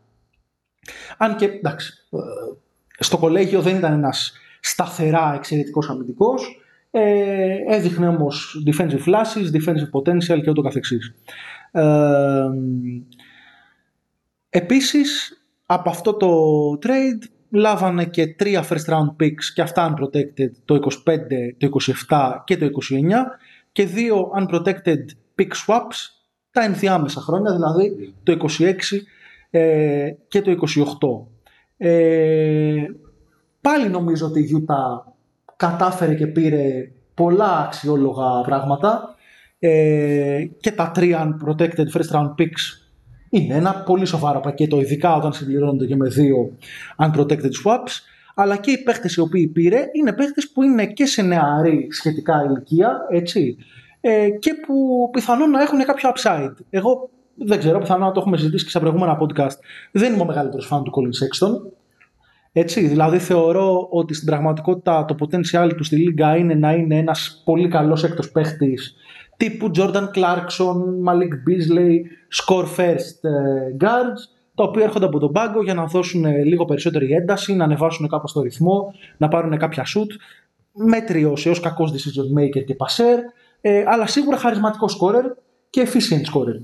Αν και εντάξει, ε, στο κολέγιο δεν ήταν ένας σταθερά εξαιρετικός αμυντικός, ε, έδειχνε όμως defensive flashes, defensive potential και ούτω καθεξής. Ε, επίσης, από αυτό το trade λάβανε και τρία first round picks και αυτά unprotected το 25, το 27 και το 29 και δύο unprotected pick swaps τα ενδιάμεσα χρόνια, δηλαδή το 26 ε, και το 28. Ε, πάλι νομίζω ότι η Utah κατάφερε και πήρε πολλά αξιόλογα πράγματα ε, και τα τρία unprotected first round picks είναι ένα πολύ σοβαρό πακέτο, ειδικά όταν συμπληρώνονται και με δύο unprotected swaps. Αλλά και οι παίχτες οι οποίοι πήρε είναι παίχτες που είναι και σε νεαρή σχετικά ηλικία, έτσι, ε, και που πιθανόν να έχουν κάποιο upside. Εγώ δεν ξέρω, πιθανόν να το έχουμε συζητήσει και στα προηγούμενα podcast. Δεν είμαι ο μεγαλύτερος φαν του Colin Sexton. Έτσι, δηλαδή θεωρώ ότι στην πραγματικότητα το potential του στη λίγα είναι να είναι ένας πολύ καλός έκτος παίχτης τύπου Jordan Clarkson, Malik Beasley, score first ε, guards, τα οποία έρχονται από τον πάγκο για να δώσουν ε, λίγο περισσότερη ένταση, να ανεβάσουν κάπως το ρυθμό, να πάρουν κάποια shoot, μέτριος έως κακός decision maker και passer, ε, αλλά σίγουρα χαρισματικό scorer και efficient scorer.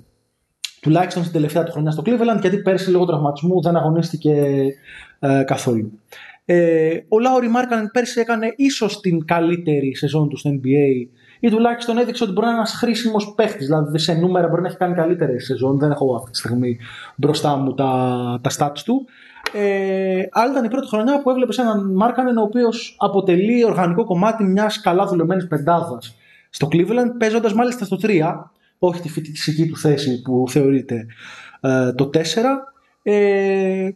Τουλάχιστον στην τελευταία του χρονιά στο Cleveland, γιατί πέρσι λόγω τραυματισμού δεν αγωνίστηκε ε, καθόλου. Ε, ο Λάουρι Μάρκανεν πέρσι έκανε ίσως την καλύτερη σεζόν του στο NBA ή τουλάχιστον έδειξε ότι μπορεί να είναι ένας χρήσιμος παίχτης. Δηλαδή σε νούμερα μπορεί να έχει κάνει καλύτερη σεζόν. Δεν έχω αυτή τη στιγμή μπροστά μου τα, τα stats του. Ε, αλλά ήταν η πρώτη χρονιά που έβλεπες έναν Μάρκανεν ο οποίος αποτελεί οργανικό κομμάτι μιας καλά δουλεμένης πεντάδας στο Cleveland, παίζοντας μάλιστα στο 3, όχι τη φοιτητική του θέση που θεωρείται ε, το 4. Ε,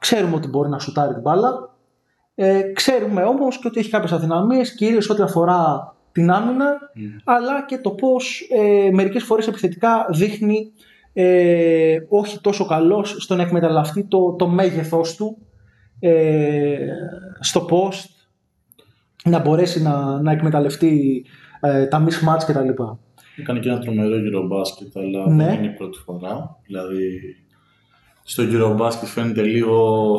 ξέρουμε ότι μπορεί να σουτάρει την μπάλα. Ε, ξέρουμε όμως και ότι έχει κάποιες αδυναμίες, κυρίως ό,τι αφορά την άμυνα, αλλά και το πώς ε, μερικές φορές επιθετικά δείχνει ε, όχι τόσο καλός στο να εκμεταλλευτεί το, το μέγεθός του ε, στο post, να μπορέσει να, να εκμεταλλευτεί ε, τα mismatch κτλ. Έκανε και ένα τρομερό Eurobasket, αλλά Ναι. δεν είναι η πρώτη φορά. Δηλαδή, στο Eurobasket φαίνεται λίγο,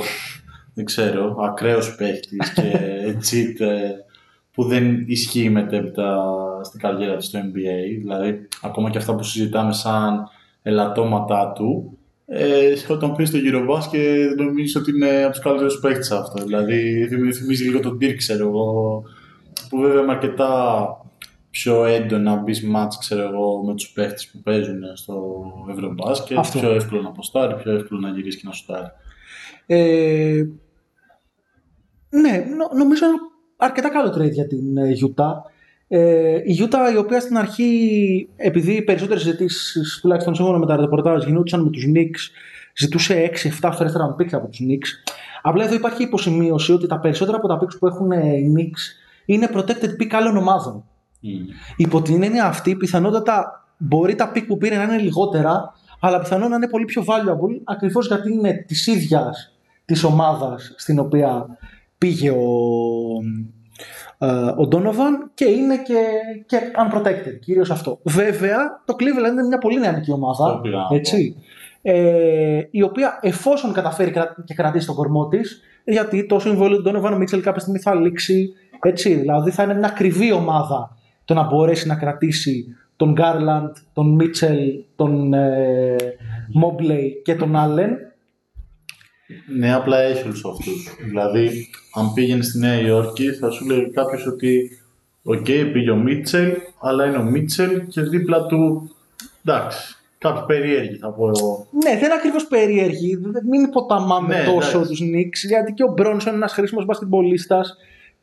δεν ξέρω, ακραίος παίχτης και cheat ε, που δεν ισχύει μετέπειτα στην καριέρα του στο NBA. Δηλαδή, ακόμα και αυτά που συζητάμε σαν ελαττώματά του, ε, όταν πεις στο Eurobasket νομίζω ότι είναι από τους καλύτερους παίχτες αυτό. Δηλαδή, θυμι- θυμίζει λίγο τον Dirk, ξέρω εγώ, που βέβαια με αρκετά πιο έντονα μπεις μάτς, ξέρω εγώ, με τους παίχτες που παίζουν στο Ευρωμπάσκετ. Αυτό. Πιο εύκολο να αποστάρει, πιο εύκολο να γυρίσει και να σουτάρει. Ε, ναι, νο- νομίζω είναι αρκετά καλό trade για την ε, Utah. Ε, η Utah η οποία στην αρχή, επειδή οι περισσότερες συζητήσεις, τουλάχιστον σύμφωνα με τα ρεπορτάζ, γινόντουσαν με τους Knicks, ζητούσε 6-7 first round picks από τους Knicks. Απλά εδώ υπάρχει υποσημείωση ότι τα περισσότερα από τα picks που έχουν ε, οι Knicks είναι protected pick άλλων ομάδων. Υπό την έννοια αυτή, πιθανότατα μπορεί τα pick που πήρε να είναι λιγότερα, αλλά πιθανόν να είναι πολύ πιο valuable, ακριβώς γιατί είναι της ίδιας της ομάδας στην οποία πήγε ο, ε, ο Donovan και είναι και, και unprotected, κυρίως αυτό. Βέβαια, το Cleveland είναι μια πολύ νεανική ομάδα, Το πήγα να πω. έτσι, ε, η οποία εφόσον καταφέρει κρα- και κρατήσει τον κορμό της, γιατί το συμβόλαιο του Donovan Mitchell κάποια στιγμή θα λήξει, έτσι, δηλαδή θα είναι μια ακριβή ομάδα το να μπορέσει να κρατήσει τον Garland, τον Mitchell, τον ε, Mobley και τον Allen. Ναι, απλά έχει όλους αυτούς. Δηλαδή, αν πήγαινε στη Νέα Υόρκη, θα σου λέει κάποιος ότι Οκ, πήγε ο Μίτσελ, αλλά είναι ο Μίτσελ και δίπλα του. Εντάξει, κάποιοι περίεργοι θα πω εγώ. Ναι, δεν είναι ακριβώς περίεργη. Δεν- Μην υποτιμάμε Ναι, τόσο εντάξει. τους Knicks, γιατί και ο Μπρόνσον είναι ένας χρήσιμος μπασκετμπολίστας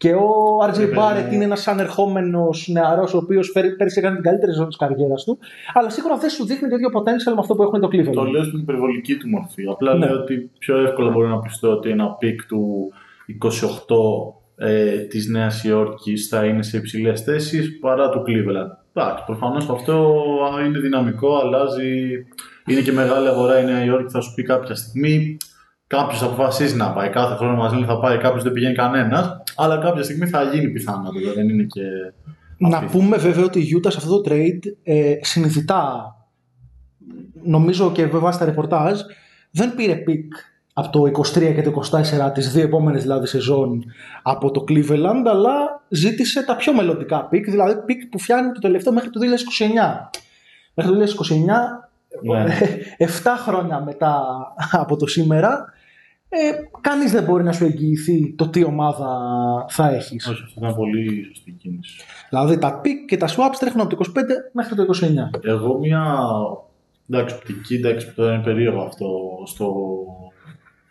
και ο RJ Βέβαια, Barrett ναι. είναι ένας ανερχόμενος νεαρός, ο οποίος πέρυσι έκανε την καλύτερη σεζόν της καριέρας του. Αλλά σίγουρα δεν σου δείχνει το ίδιο potential με αυτό που έχουν το Cleveland. Το λέω στην υπερβολική του μορφή. Απλά Ναι. λέω ότι πιο εύκολα μπορεί να πειστώ ότι ένα pick του 28 ε, της Νέας Υόρκης θα είναι σε υψηλές θέσεις παρά του Cleveland. Εντάξει, προφανώς αυτό είναι δυναμικό, αλλάζει, είναι και μεγάλη αγορά η Νέα Υόρκη, θα σου πει κάποια στιγμή κάποιος αποφασίζει να πάει. Κάθε χρόνο μας λένε θα πάει, κάποιος δεν πηγαίνει κανένας. Αλλά κάποια στιγμή θα γίνει πιθανότητα. Δεν είναι και. Να απίθανο. πούμε βέβαια ότι η Utah σε αυτό το trade ε, συνειδητά, νομίζω και βέβαια στα ρεπορτάζ, δεν πήρε pick από το 23 και το 24, τις δύο επόμενες δηλαδή σεζόν από το Cleveland, αλλά ζήτησε τα πιο μελλοντικά picks, δηλαδή picks που φτάνει το τελευταίο μέχρι το 2029. Μέχρι το 2029, Ναι. 7 χρόνια μετά από το σήμερα, ε, κανείς δεν μπορεί να σου εγγυηθεί το τι ομάδα θα έχεις. Όχι, αυτό ήταν πολύ σωστή κίνηση. Δηλαδή τα pick και τα swaps τρέχουν από το 25 μέχρι το 29. Εγώ μια εντάξει, οπτική, εντάξει, που τώρα είναι περίεργο αυτό στο,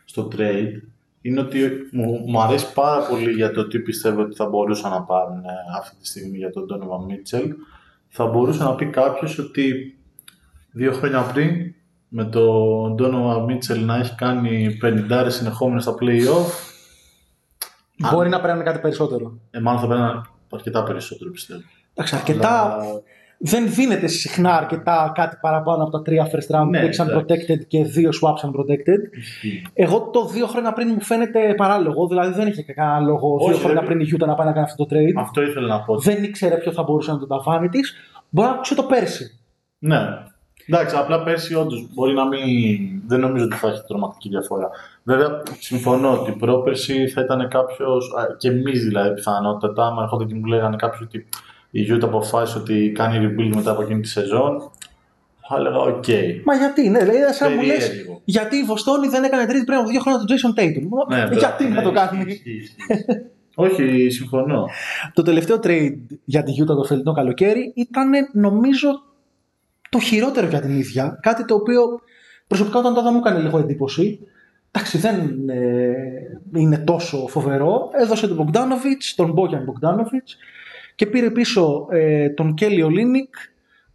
στο trade, είναι ότι μου, μου αρέσει πάρα πολύ για το τι πιστεύω ότι θα μπορούσαν να πάρουν ε, αυτή τη στιγμή για τον Donovan Mitchell. Θα μπορούσε να πει κάποιος ότι δύο χρόνια πριν με τον Donovan Mitchell να έχει κάνει 50 συνεχόμενες στα play-off, Μπορεί να παίρνει κάτι περισσότερο. ε, μάλλον θα παίρνει αρκετά περισσότερο πιστεύω. Εντάξει, αρκετά. Αλλά- Δεν δίνεται συχνά αρκετά κάτι παραπάνω από τα τρία first round Ναι, picks εντάξει. unprotected και δύο swaps unprotected. Ισχύει. Εγώ το δύο χρόνια πριν μου φαίνεται παράλογο, δηλαδή δεν είχε κανένα λόγο Όχι, δύο χρόνια δεν- πριν η Utah να πάει να κάνει αυτό το trade. Αυτό ήθελα να πω. Δεν ήξερε ποιο θα μπορούσε να τον ταβάνει της. Μπορεί να άκουσε το πέρσι. Ναι. Εντάξει, απλά πέρσι όντως μπορεί να μην. Δεν νομίζω ότι θα έχει τρομακτική διαφορά. Βέβαια, συμφωνώ ότι πρόπερσι θα ήταν κάποιος. και εμείς δηλαδή πιθανότατα, άμα έρχονταν και μου λέγανε κάποιο ότι η Utah αποφάσισε ότι κάνει rebuild μετά από εκείνη τη σεζόν, θα έλεγα οκ. Μα γιατί, ναι, δηλαδή σαν να μου λες, Περίεργο. γιατί η Βοστώνη δεν έκανε trade πριν από δύο χρόνια τον Jason Tatum. Μα, Ναι, γιατί μπράβο, να το ναι, κάνει. ισχύει, ισχύει. Όχι, συμφωνώ. Το τελευταίο trade για τη Utah το φετινό καλοκαίρι ήταν νομίζω το χειρότερο για την ίδια. Κάτι το οποίο προσωπικά όταν το είδα μου έκανε λίγο εντύπωση. Εντάξει, δεν ε, είναι τόσο φοβερό. Έδωσε τον Bogdanovic, τον Bojan Bogdanovic και πήρε πίσω ε, τον Kelly Olynyk,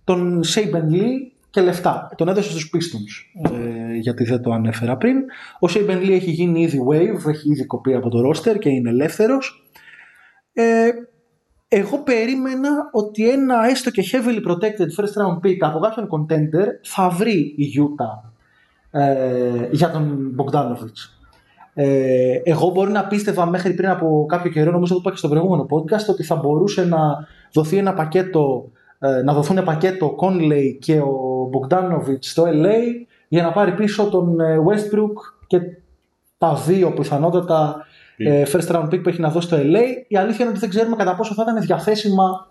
τον Saban Lee και λεφτά. Τον έδωσε στους Pistons, ε, γιατί δεν το ανέφερα πριν. Ο Saban Lee έχει γίνει ήδη wave, έχει ήδη κοπεί από το roster και είναι ελεύθερος. Ε, εγώ περίμενα ότι ένα έστω και heavily protected first round pick από κάποιον contender θα βρει η Utah ε, για τον Bogdanovic. Ε, εγώ μπορεί να πίστευα μέχρι πριν από κάποιο καιρό, νομίζω το είπα και στο προηγούμενο podcast, ότι θα μπορούσε να δοθεί ένα πακέτο, ε, να δοθούν πακέτο Conley και ο Bogdanovic στο LA για να πάρει πίσω τον ε, Westbrook και τα δύο πιθανότατα ε, first round pick που έχει να δώσει το LA. Η αλήθεια είναι ότι δεν ξέρουμε κατά πόσο θα ήταν διαθέσιμα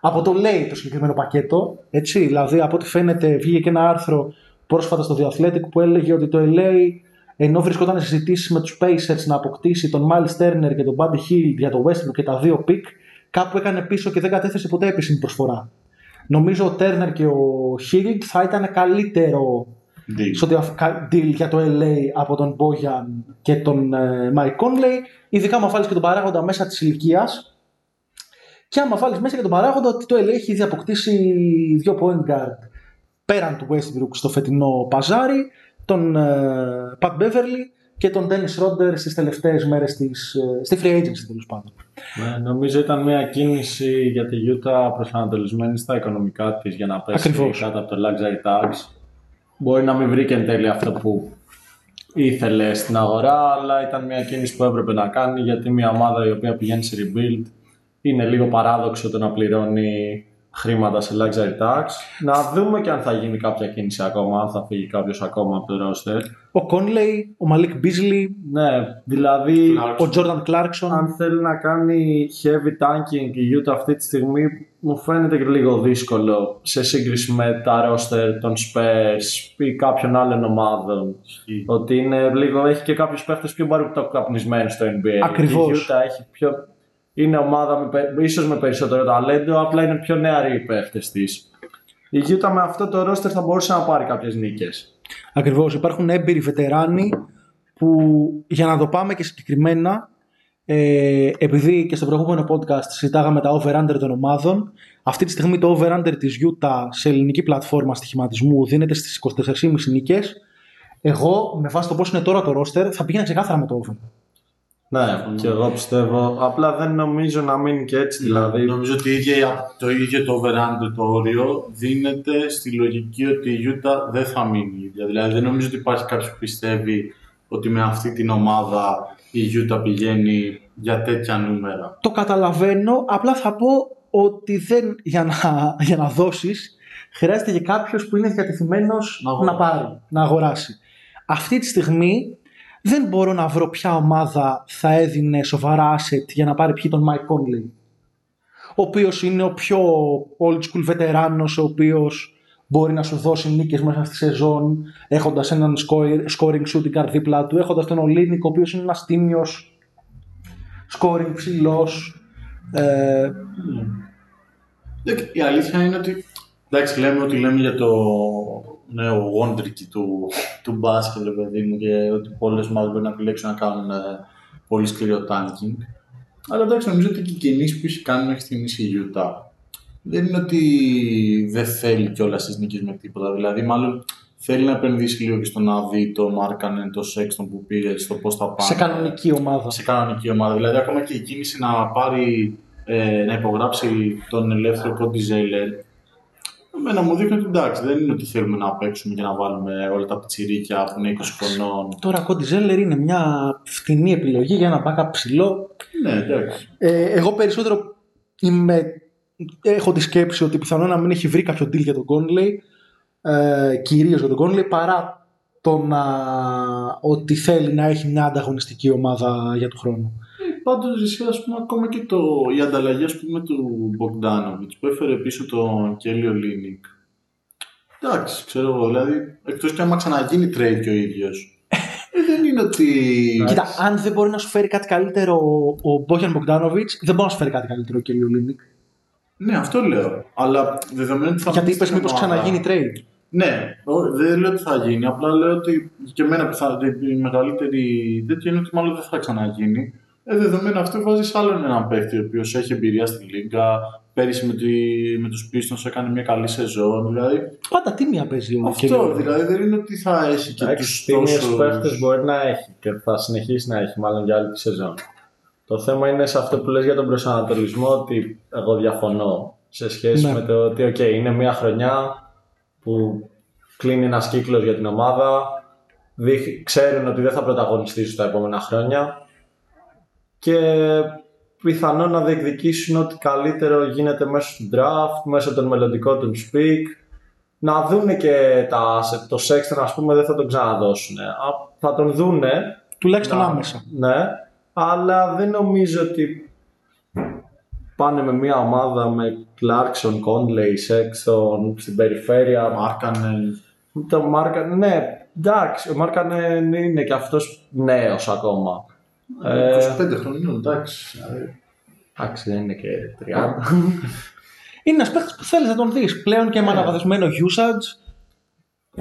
από το LA το συγκεκριμένο πακέτο. Έτσι, δηλαδή, από ό,τι φαίνεται, βγήκε και ένα άρθρο πρόσφατα στο The Athletic που έλεγε ότι το LA ενώ βρισκόταν σε συζητήσεις με τους Pacers να αποκτήσει τον Miles Turner και τον Buddy Hill για το Westbrook και τα δύο pick, κάπου έκανε πίσω και δεν κατέθεσε ποτέ επίσημη προσφορά. Νομίζω ο Turner και ο Hill θα ήταν καλύτερο Deal. Σε ό,τι αφορά- deal για το LA από τον Bojan και τον ε, Mike Conley. Ειδικά άμα βάλεις και τον παράγοντα μέσα της ηλικίας. Και άμα βάλεις μέσα και τον παράγοντα ότι το LA έχει ήδη αποκτήσει δύο point guard πέραν του Westbrook στο φετινό παζάρι, τον ε, Pat Beverly και τον Dennis Rodder στις τελευταίες μέρες της, ε, στη free agency τέλος πάντων. Ναι, νομίζω ήταν μια κίνηση για τη Utah προσανατολισμένη στα οικονομικά της για να πέσει Ακριβώς. κάτω από το luxury tax. Μπορεί να μην βρήκε εν τέλει αυτό που ήθελε στην αγορά, αλλά ήταν μια κίνηση που έπρεπε να κάνει γιατί μια ομάδα η οποία πηγαίνει σε rebuild είναι λίγο παράδοξο το να πληρώνει χρήματα σε luxury tax. Να δούμε και αν θα γίνει κάποια κίνηση ακόμα, αν θα φύγει κάποιος ακόμα από το roster. Ο Conley, ο Malik Beasley, Ναι, δηλαδή ο Jordan Clarkson. αν θέλει να κάνει heavy tanking η Utah αυτή τη στιγμή μου φαίνεται και λίγο δύσκολο σε σύγκριση με τα roster των Spurs ή κάποιων άλλων ομάδων ότι είναι λίγο, έχει και κάποιους παίχτες πιο καπνισμένους στο NBA Ακριβώς. η Utah έχει πιο, είναι ομάδα με, πε- ίσως με περισσότερο ταλέντο απλά είναι πιο νεαροί οι παίχτες της. Η Utah με αυτό το roster θα μπορούσε να πάρει κάποιες νίκες. Ακριβώς, υπάρχουν έμπειροι βετεράνοι που για να το πάμε και συγκεκριμένα ε, επειδή και στο προηγούμενο podcast συζητάγαμε τα over-under των ομάδων αυτή τη στιγμή το over-under της Utah σε ελληνική πλατφόρμα στοιχηματισμού δίνεται στις 24,5 νίκες. Εγώ με βάση το πώς είναι τώρα το roster θα πήγαινα ξεκάθαρα με το over. Ναι, και εγώ πιστεύω απλά δεν νομίζω να μείνει και έτσι δηλαδή Νομίζω ότι ίδια- το ίδιο το over-under το όριο δίνεται στη λογική ότι η Utah δεν θα μείνει η ίδια. Δηλαδή δεν νομίζω ότι υπάρχει κάποιος που πιστεύει ότι με αυτή την ομάδα η Utah πηγαίνει για τέτοια νούμερα. Το καταλαβαίνω, απλά θα πω ότι δεν, για, να, για να δώσεις χρειάζεται και κάποιος που είναι διατεθειμένος Να να, αγοράσει. πάρει, να αγοράσει. Αυτή τη στιγμή δεν μπορώ να βρω ποια ομάδα θα έδινε σοβαρά asset για να πάρει ποιοι τον Mike Conley. Ο οποίος είναι ο πιο old school βετεράνος, ο οποίος μπορεί να σου δώσει νίκες μέσα στη σεζόν, έχοντας έναν scoring- scoring shooting guard δίπλα του, έχοντας τον Ολίνικ, ο οποίος είναι ένας τίμιος scoring ψηλός, ε, Εντάξει, Η αλήθεια είναι ότι εντάξει, λέμε ότι λέμε για το νέο wonderkid του, του μπάσκετ, ρε παιδί μου, και ότι πολλές ομάδες μπορεί να επιλέξουν να κάνουν ε, πολύ σκληρό tanking. Αλλά εντάξει, νομίζω ότι και οι κινήσεις που έχει κάνει μέχρι στιγμής η Utah δεν είναι ότι δεν θέλει κιόλας τις νίκες με τίποτα. Δηλαδή, μάλλον θέλει να επενδύσει λίγο και στο να δει το Markkanen, το Sexton που πήρε, στο πώς θα πάνε σε κανονική ομάδα. σε κανονική ομάδα. Δηλαδή, ακόμα και η κίνηση να πάρει, ε, να υπογράψει τον ελεύθερο Κόντι Ζέιλερ, εμένα μου δείχνει ότι εντάξει, δεν είναι ότι θέλουμε να παίξουμε και να βάλουμε όλα τα πιτσιρίκια που είναι 20 χρονών. Τώρα ο Κόντι Ζέλερ είναι μια φτηνή επιλογή για ένα backup ψηλό. Ναι, εντάξει. Ε, εγώ περισσότερο είμαι, έχω τη σκέψη ότι πιθανόν να μην έχει βρει κάποιο deal για τον Κόνλεϊ, ε, κυρίως για τον Κόνλεϊ, παρά το να, ότι θέλει να έχει μια ανταγωνιστική ομάδα για του χρόνου. Πάντως, εσύ, ας πούμε, ακόμα και το, η ανταλλαγή ας πούμε, του Bogdanovic που έφερε πίσω τον Κέλι Ολίνικ. Εντάξει, ξέρω εγώ, δηλαδή, εκτός και άμα ξαναγίνει trade και ο ίδιος. ε, δεν είναι ότι. Κοίτα, αν δεν μπορεί να σου φέρει κάτι καλύτερο ο Μπόγιαν Μπογκντάνοβιτς, δεν μπορεί να σου φέρει κάτι καλύτερο ο Κέλι Ολίνικ. Ναι, αυτό λέω. Αλλά δεδομένου ότι θα Γιατί μείνει είπες στην μήπως ομάδα- ξαναγίνει trade; Ναι, ο- δεν λέω ότι θα γίνει. Απλά λέω ότι και εμένα πιθα- η μεγαλύτερη τέτοια είναι ότι μάλλον δεν θα ξαναγίνει. Ε, δεδομένου αυτού βάζεις άλλον έναν παίκτη ο οποίος έχει εμπειρία στη Λίγκα. Πέρυσι με, τη, με τους Pistons έκανε μια καλή σεζόν. Δηλαδή, Πάντα τίμια παίζει ο αυτό Κέλιο. δηλαδή δεν είναι ότι θα έχει και Εντάξει, τους τίμιες τόσους... παίχτες μπορεί να έχει και θα συνεχίσει να έχει μάλλον για άλλη τη σεζόν. Το θέμα είναι σε αυτό που λες για τον προσανατολισμό ότι εγώ διαφωνώ σε σχέση Ναι. με το ότι okay, είναι μια χρονιά που κλείνει ένας κύκλος για την ομάδα, δείχ- ξέρουν ότι δεν θα πρωταγωνιστήσουν τα επόμενα χρόνια και πιθανόν να διεκδικήσουν ό,τι καλύτερο γίνεται μέσω του draft, μέσω των μελλοντικών του speak. Να δούνε και τα, το Sexton, ας πούμε, δεν θα τον ξαναδώσουν. Θα τον δούνε, Τουλάχιστον να- άμεσα. Ναι, αλλά δεν νομίζω ότι πάνε με μια ομάδα με Clarkson, Conley, Sexton στην περιφέρεια. Μάρκανε. Το Μάρκαν, ναι, εντάξει, ο Μάρκαν είναι και αυτός νέος ακόμα. Ε, 25 χρονών, εντάξει. εντάξει, δεν είναι και 30. Είναι ένας παίχτης που θέλεις να τον δεις. Πλέον και με αναβαθμισμένο usage.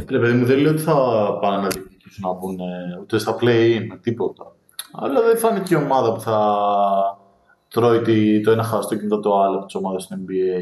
Ρε παιδί μου, δεν λέω ότι θα πάνε να διεκδικήσουν να μπουν ούτε στα play-in, τίποτα. Αλλά δεν θα είναι και η ομάδα που θα τρώει τη- το ένα χαστό και μετά το άλλο από τις ομάδες του NBA.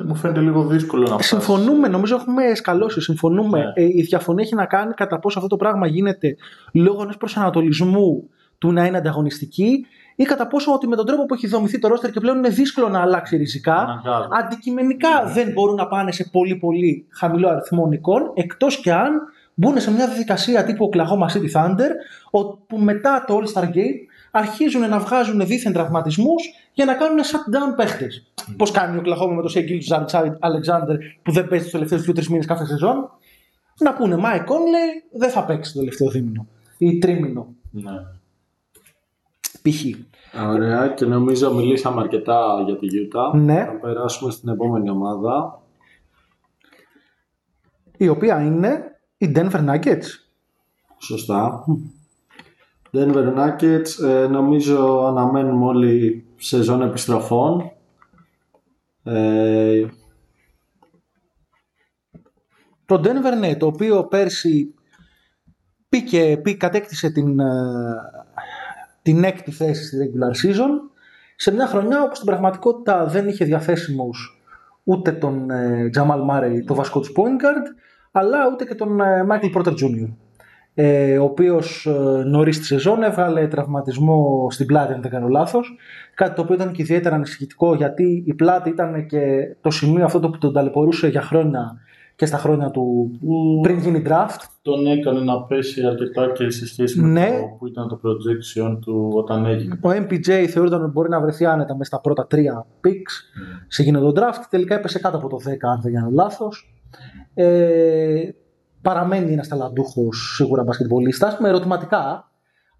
Ε, Μου φαίνεται λίγο δύσκολο να φτάσει. Συμφωνούμε, νομίζω έχουμε σκαλώσει. Συμφωνούμε. Ναι. Ε, η διαφωνία έχει να κάνει κατά πόσο αυτό το πράγμα γίνεται λόγω ενός προσανατολισμού του να είναι ανταγωνιστική ή κατά πόσο ότι με τον τρόπο που έχει δομηθεί το ρόστερ και πλέον είναι δύσκολο να αλλάξει ριζικά. Αναγκάζεται. Αντικειμενικά δεν μπορούν να πάνε σε πολύ πολύ χαμηλό αριθμό νικών εκτός και αν μπουν σε μια διαδικασία τύπου Oklahoma City Thunder όπου μετά το All-Star Game αρχίζουν να βγάζουν δίθεν τραυματισμούς για να κάνουν shutdown παίχτες. Πώς κάνει ο Oklahoma με το Shea Gilgeous Alexander που δεν παίζει τους τελευταίους 2-3 μήνες κάθε σεζόν; Να πούνε Mike Conley δεν θα παίξει το τελευταίο δίμηνο ή τρίμηνο Ναι. π.χ. Ωραία, και νομίζω μιλήσαμε αρκετά για τη Utah. Ναι. Θα περάσουμε στην επόμενη ομάδα. Η οποία είναι η Denver Nuggets. Σωστά. Denver Nuggets, ε, νομίζω αναμένουμε όλοι σεζόν επιστροφών. Ε, Το Denver, ναι, το οποίο πέρσι πήκε, πή, κατέκτησε την, ε, την έκτη θέση στη regular season σε μια χρονιά όπου στην πραγματικότητα δεν είχε διαθέσιμους ούτε τον ε, Jamal Murray, το βασικό τους point guard, αλλά ούτε και τον ε, Michael Porter Jr. Ε, ο οποίος ε, νωρίς τη σεζόν έβγαλε τραυματισμό στην πλάτη, αν δεν κάνω λάθος. Κάτι το οποίο ήταν και ιδιαίτερα ανησυχητικό γιατί η πλάτη ήταν και το σημείο αυτό το που τον ταλαιπωρούσε για χρόνια και στα χρόνια του πριν γίνει draft. Τον έκανε να πέσει αρκετά και σε σχέση με Ναι. το που ήταν το projection του όταν έγινε. Ο MPJ θεωρούταν ότι μπορεί να βρεθεί άνετα μέσα στα πρώτα τρία picks σε εκείνο το draft. Τελικά έπεσε κάτω από το 10, αν δεν κάνω λάθος. Ε, παραμένει ένας ταλαντούχος σίγουρα μπασκετμπολίστας με ερωτηματικά,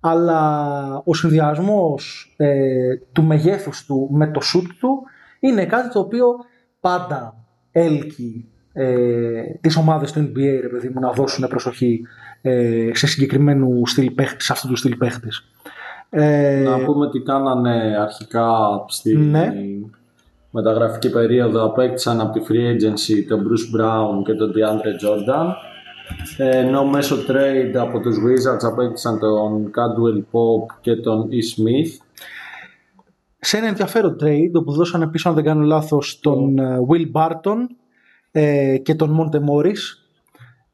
αλλά ο συνδυασμός ε, του μεγέθους του με το σουτ του είναι κάτι το οποίο πάντα έλκει ε, τις ομάδες του NBA ρε παιδί μου, να δώσουν προσοχή ε, σε συγκεκριμένου στυλ παίχτη, σε αυτού του στυλ παίχτης. Ε, Να πούμε τι κάνανε αρχικά στη Ναι. μεταγραφική περίοδο. Απέκτησαν από τη Free Agency τον Bruce Brown και τον DeAndre Jordan. Ε, Ενώ μέσω trade από τους Wizards απέκτησαν τον Caldwell Pope και τον E. Smith. σε ένα ενδιαφέρον trade όπου δώσανε πίσω αν δεν κάνω λάθος τον ε, Will Barton ε, και τον Monte Morris.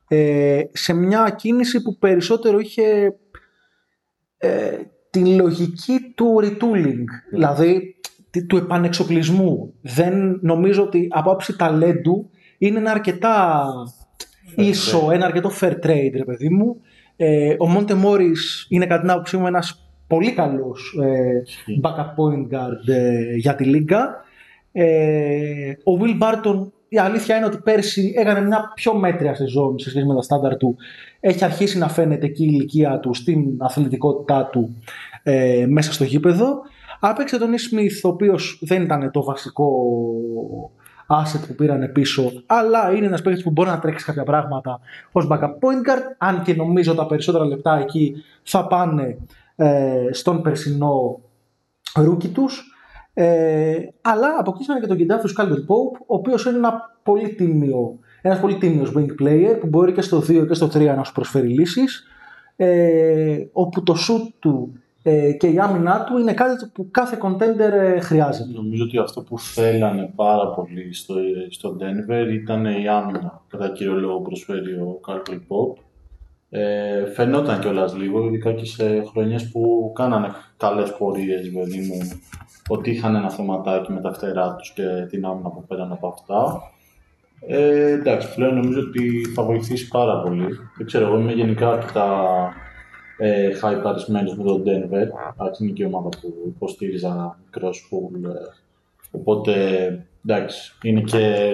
Ε, σε μια κίνηση που περισσότερο είχε ε, τη λογική του retooling. Δηλαδή τη- του επανεξοπλισμού. Δεν νομίζω ότι από άψη ταλέντου είναι ένα αρκετά ίσο, ένα αρκετό fair trade ρε παιδί μου. Ε, ο Monte Morris είναι κατά την άποψή μου ένας πολύ καλός ε, backup point guard ε, για τη λίγκα. Ε, ο Will Barton η αλήθεια είναι ότι πέρσι έκανε μια πιο μέτρια σεζόν σε σχέση με τα στάνταρ του. Έχει αρχίσει να φαίνεται εκεί η ηλικία του στην αθλητικότητά του ε, μέσα στο γήπεδο. Άπαιξε τον Ish Smith, ο οποίος δεν ήταν το βασικό asset που πήραν πίσω, αλλά είναι ένας παίκτης που μπορεί να τρέξει κάποια πράγματα ως backup point guard, αν και νομίζω τα περισσότερα λεπτά εκεί θα πάνε ε, στον περσινό rookie τους. Ε, αλλά αποκτήσανε και τον Κεντάβιους Κάλντγουελ Pope, ο οποίος είναι ένα πολύ τίμιο, ένας πολύ τίμιος wing player που μπορεί και στο 2 και στο 3 να σου προσφέρει λύσεις ε, όπου το shoot του ε, και η άμυνά του είναι κάτι που κάθε contender ε, χρειάζεται. Νομίζω ότι αυτό που θέλανε πάρα πολύ στο, στο Denver ήταν η άμυνα. Κατά κύριο λόγο προσφέρει ο Caldwell Pop. Ε, φαινόταν κιόλας λίγο, ειδικά και σε χρονιές που κάνανε καλές πορείες, παιδί μου, ότι είχαν ένα θεματάκι με τα φτερά τους και την άμυνα που πέραν από αυτά. Ε, εντάξει, πλέον νομίζω ότι θα βοηθήσει πάρα πολύ. Δεν ξέρω, εγώ είμαι γενικά αρκετά ε, hypeαρισμένος με τον Denver. Εντάξει, είναι και η ομάδα που υποστήριζα μικρός school. Ε, οπότε, εντάξει, είναι και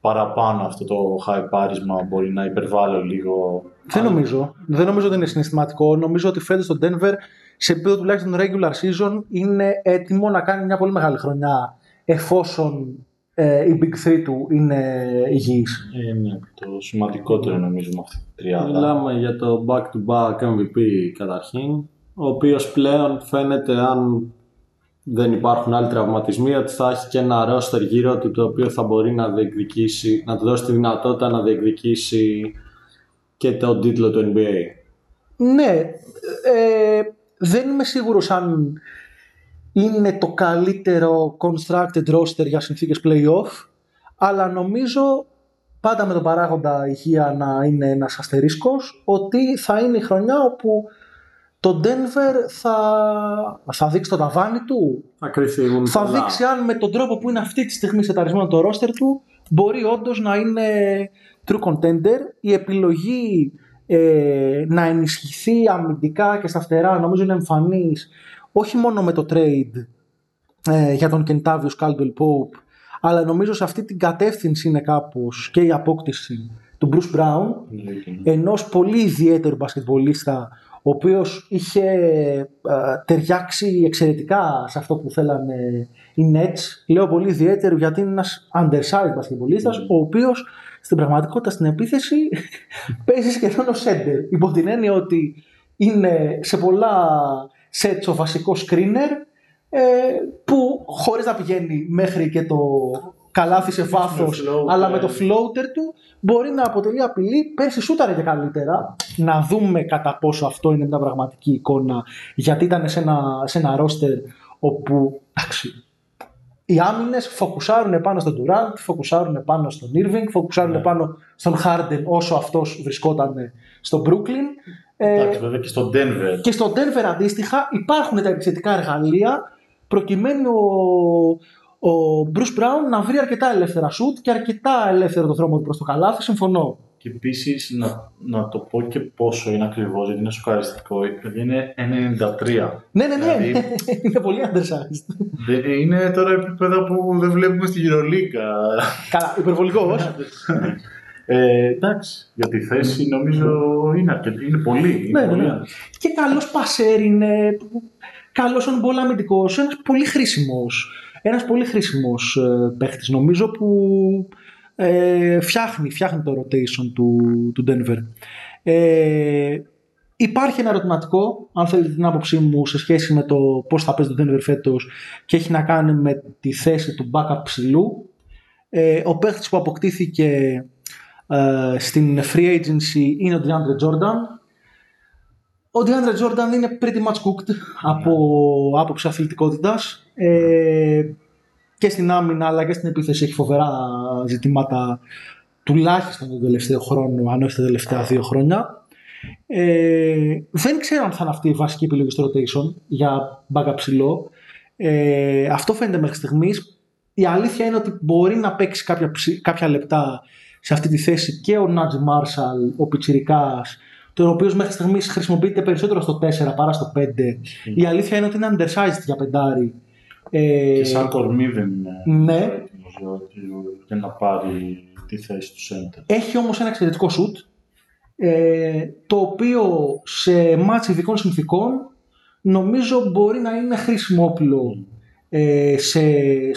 παραπάνω αυτό το hypeάρισμα, μπορεί να υπερβάλλω λίγο. Δεν νομίζω. Δεν νομίζω ότι είναι συναισθηματικό. Νομίζω ότι φέτος το Denver σε επίπεδο τουλάχιστον regular season είναι έτοιμο να κάνει μια πολύ μεγάλη χρονιά εφόσον ε, η Big 3 του είναι υγιής. Ε, ναι, το σημαντικότερο νομίζω με αυτή τη τριάδα. Μιλάμε για το back-to-back MVP καταρχήν, ο οποίος πλέον φαίνεται αν δεν υπάρχουν άλλοι τραυματισμοί ότι θα έχει και ένα ρόστερ γύρω του το οποίο θα μπορεί να διεκδικήσει, να του δώσει τη δυνατότητα να διεκδικήσει και τον τίτλο του NBA. Ναι, ε, δεν είμαι σίγουρος αν είναι το καλύτερο constructed roster για συνθήκες play-off, αλλά νομίζω πάντα με τον παράγοντα υγεία να είναι ένας αστερίσκος, ότι θα είναι η χρονιά όπου το Denver θα, θα δείξει το ταβάνι του, Θα κρυφθούν θα πολλά. δείξει αν με τον τρόπο που είναι αυτή τη στιγμή σεταρισμένο το roster του μπορεί όντως να είναι true contender. Η επιλογή ε, να ενισχυθεί αμυντικά και στα φτερά νομίζω είναι εμφανής όχι μόνο με το trade ε, για τον Kentavious Caldwell Pope αλλά νομίζω σε αυτή την κατεύθυνση είναι κάπως και η απόκτηση του Bruce Brown ενός πολύ ιδιαίτερου μπασκετμπολίστα ο οποίος είχε ε, ταιριάξει εξαιρετικά σε αυτό που θέλανε οι Nets. Λέω πολύ ιδιαίτερο γιατί είναι ένας undersized μπασκετμπολίστας ο οποίος στην πραγματικότητα στην επίθεση παίζει σχεδόν ως center. Υπό την έννοια ότι είναι σε πολλά sets ο βασικός screener ε, που χωρίς να πηγαίνει μέχρι και το καλάθι σε βάθος floater. αλλά με το floater του μπορεί να αποτελεί απειλή. Πέρσι σούταρε και καλύτερα. Να δούμε κατά πόσο αυτό είναι μια πραγματική εικόνα γιατί ήταν σε ένα, σε ένα roster όπου εντάξει, οι άμυνες φοκουσάρουν πάνω στον Durant, φοκουσάρουν πάνω στον Irving, φοκουσάρουν πάνω στον Harden όσο αυτός βρισκόταν στο Brooklyn. Ε, Εντάξει, βέβαια και στο Denver. και στο Denver αντίστοιχα υπάρχουν τα επιθετικά εργαλεία προκειμένου ο, ο Bruce Brown να βρει αρκετά ελεύθερα σουτ και αρκετά ελεύθερο το δρόμο του προς το καλάθι, συμφωνώ. Και επίσης να, να το πω και πόσο είναι ακριβώς, γιατί είναι σοκαριστικό. Δηλαδή είναι 1,93. Ναι, ναι, ναι, Δηλαδή- είναι πολύ undersized. Δεν- Είναι τώρα επίπεδα που δεν βλέπουμε στη Γυρολίκα. Καλά, υπερβολικός. Ε, εντάξει, για τη θέση νομίζω είναι, αρκετή, είναι πολύ. Είναι Ναι, ναι, πολύ ναι. Και καλός πασέρ είναι, καλός on ball αμυντικός, ένας πολύ χρήσιμος, ένας πολύ χρήσιμος ε, παίχτης νομίζω που ε, φτιάχνει, φτιάχνει το rotation του, του Denver. Ε, υπάρχει ένα ερωτηματικό, αν θέλετε την άποψή μου, σε σχέση με το πώς θα παίζει το Denver φέτος και έχει να κάνει με τη θέση του backup ψηλού. Ε, ο παίχτης που αποκτήθηκε ε, στην free agency είναι ο DeAndre Jordan. Ο DeAndre Jordan είναι pretty much cooked από άποψη αθλητικότητας. Ε, και στην άμυνα αλλά και στην επίθεση έχει φοβερά ζητήματα τουλάχιστον τον τελευταίο χρόνο, αν όχι τα τελευταία δύο χρόνια. Ε, δεν ξέρω αν θα είναι αυτή η βασική επιλογή στο rotation για μπάγκα ψηλό. Ε, αυτό φαίνεται μέχρι στιγμής. Η αλήθεια είναι ότι μπορεί να παίξει κάποια, ψη- κάποια λεπτά σε αυτή τη θέση και ο Νάτζι Μάρσαλ, ο Πιτσιρικάς, τον οποίος μέχρι στιγμής χρησιμοποιείται περισσότερο στο 4 παρά στο 5. Η αλήθεια είναι ότι είναι undersized για πεντάρι. Ε, Και σαν κορμί δεν είναι Ναι. έτοιμος για, για να πάρει τη θέση του center. Έχει όμως ένα εξαιρετικό σουτ, ε, το οποίο σε μάτς ειδικών συνθήκων νομίζω μπορεί να είναι χρήσιμο όπλο ε, σε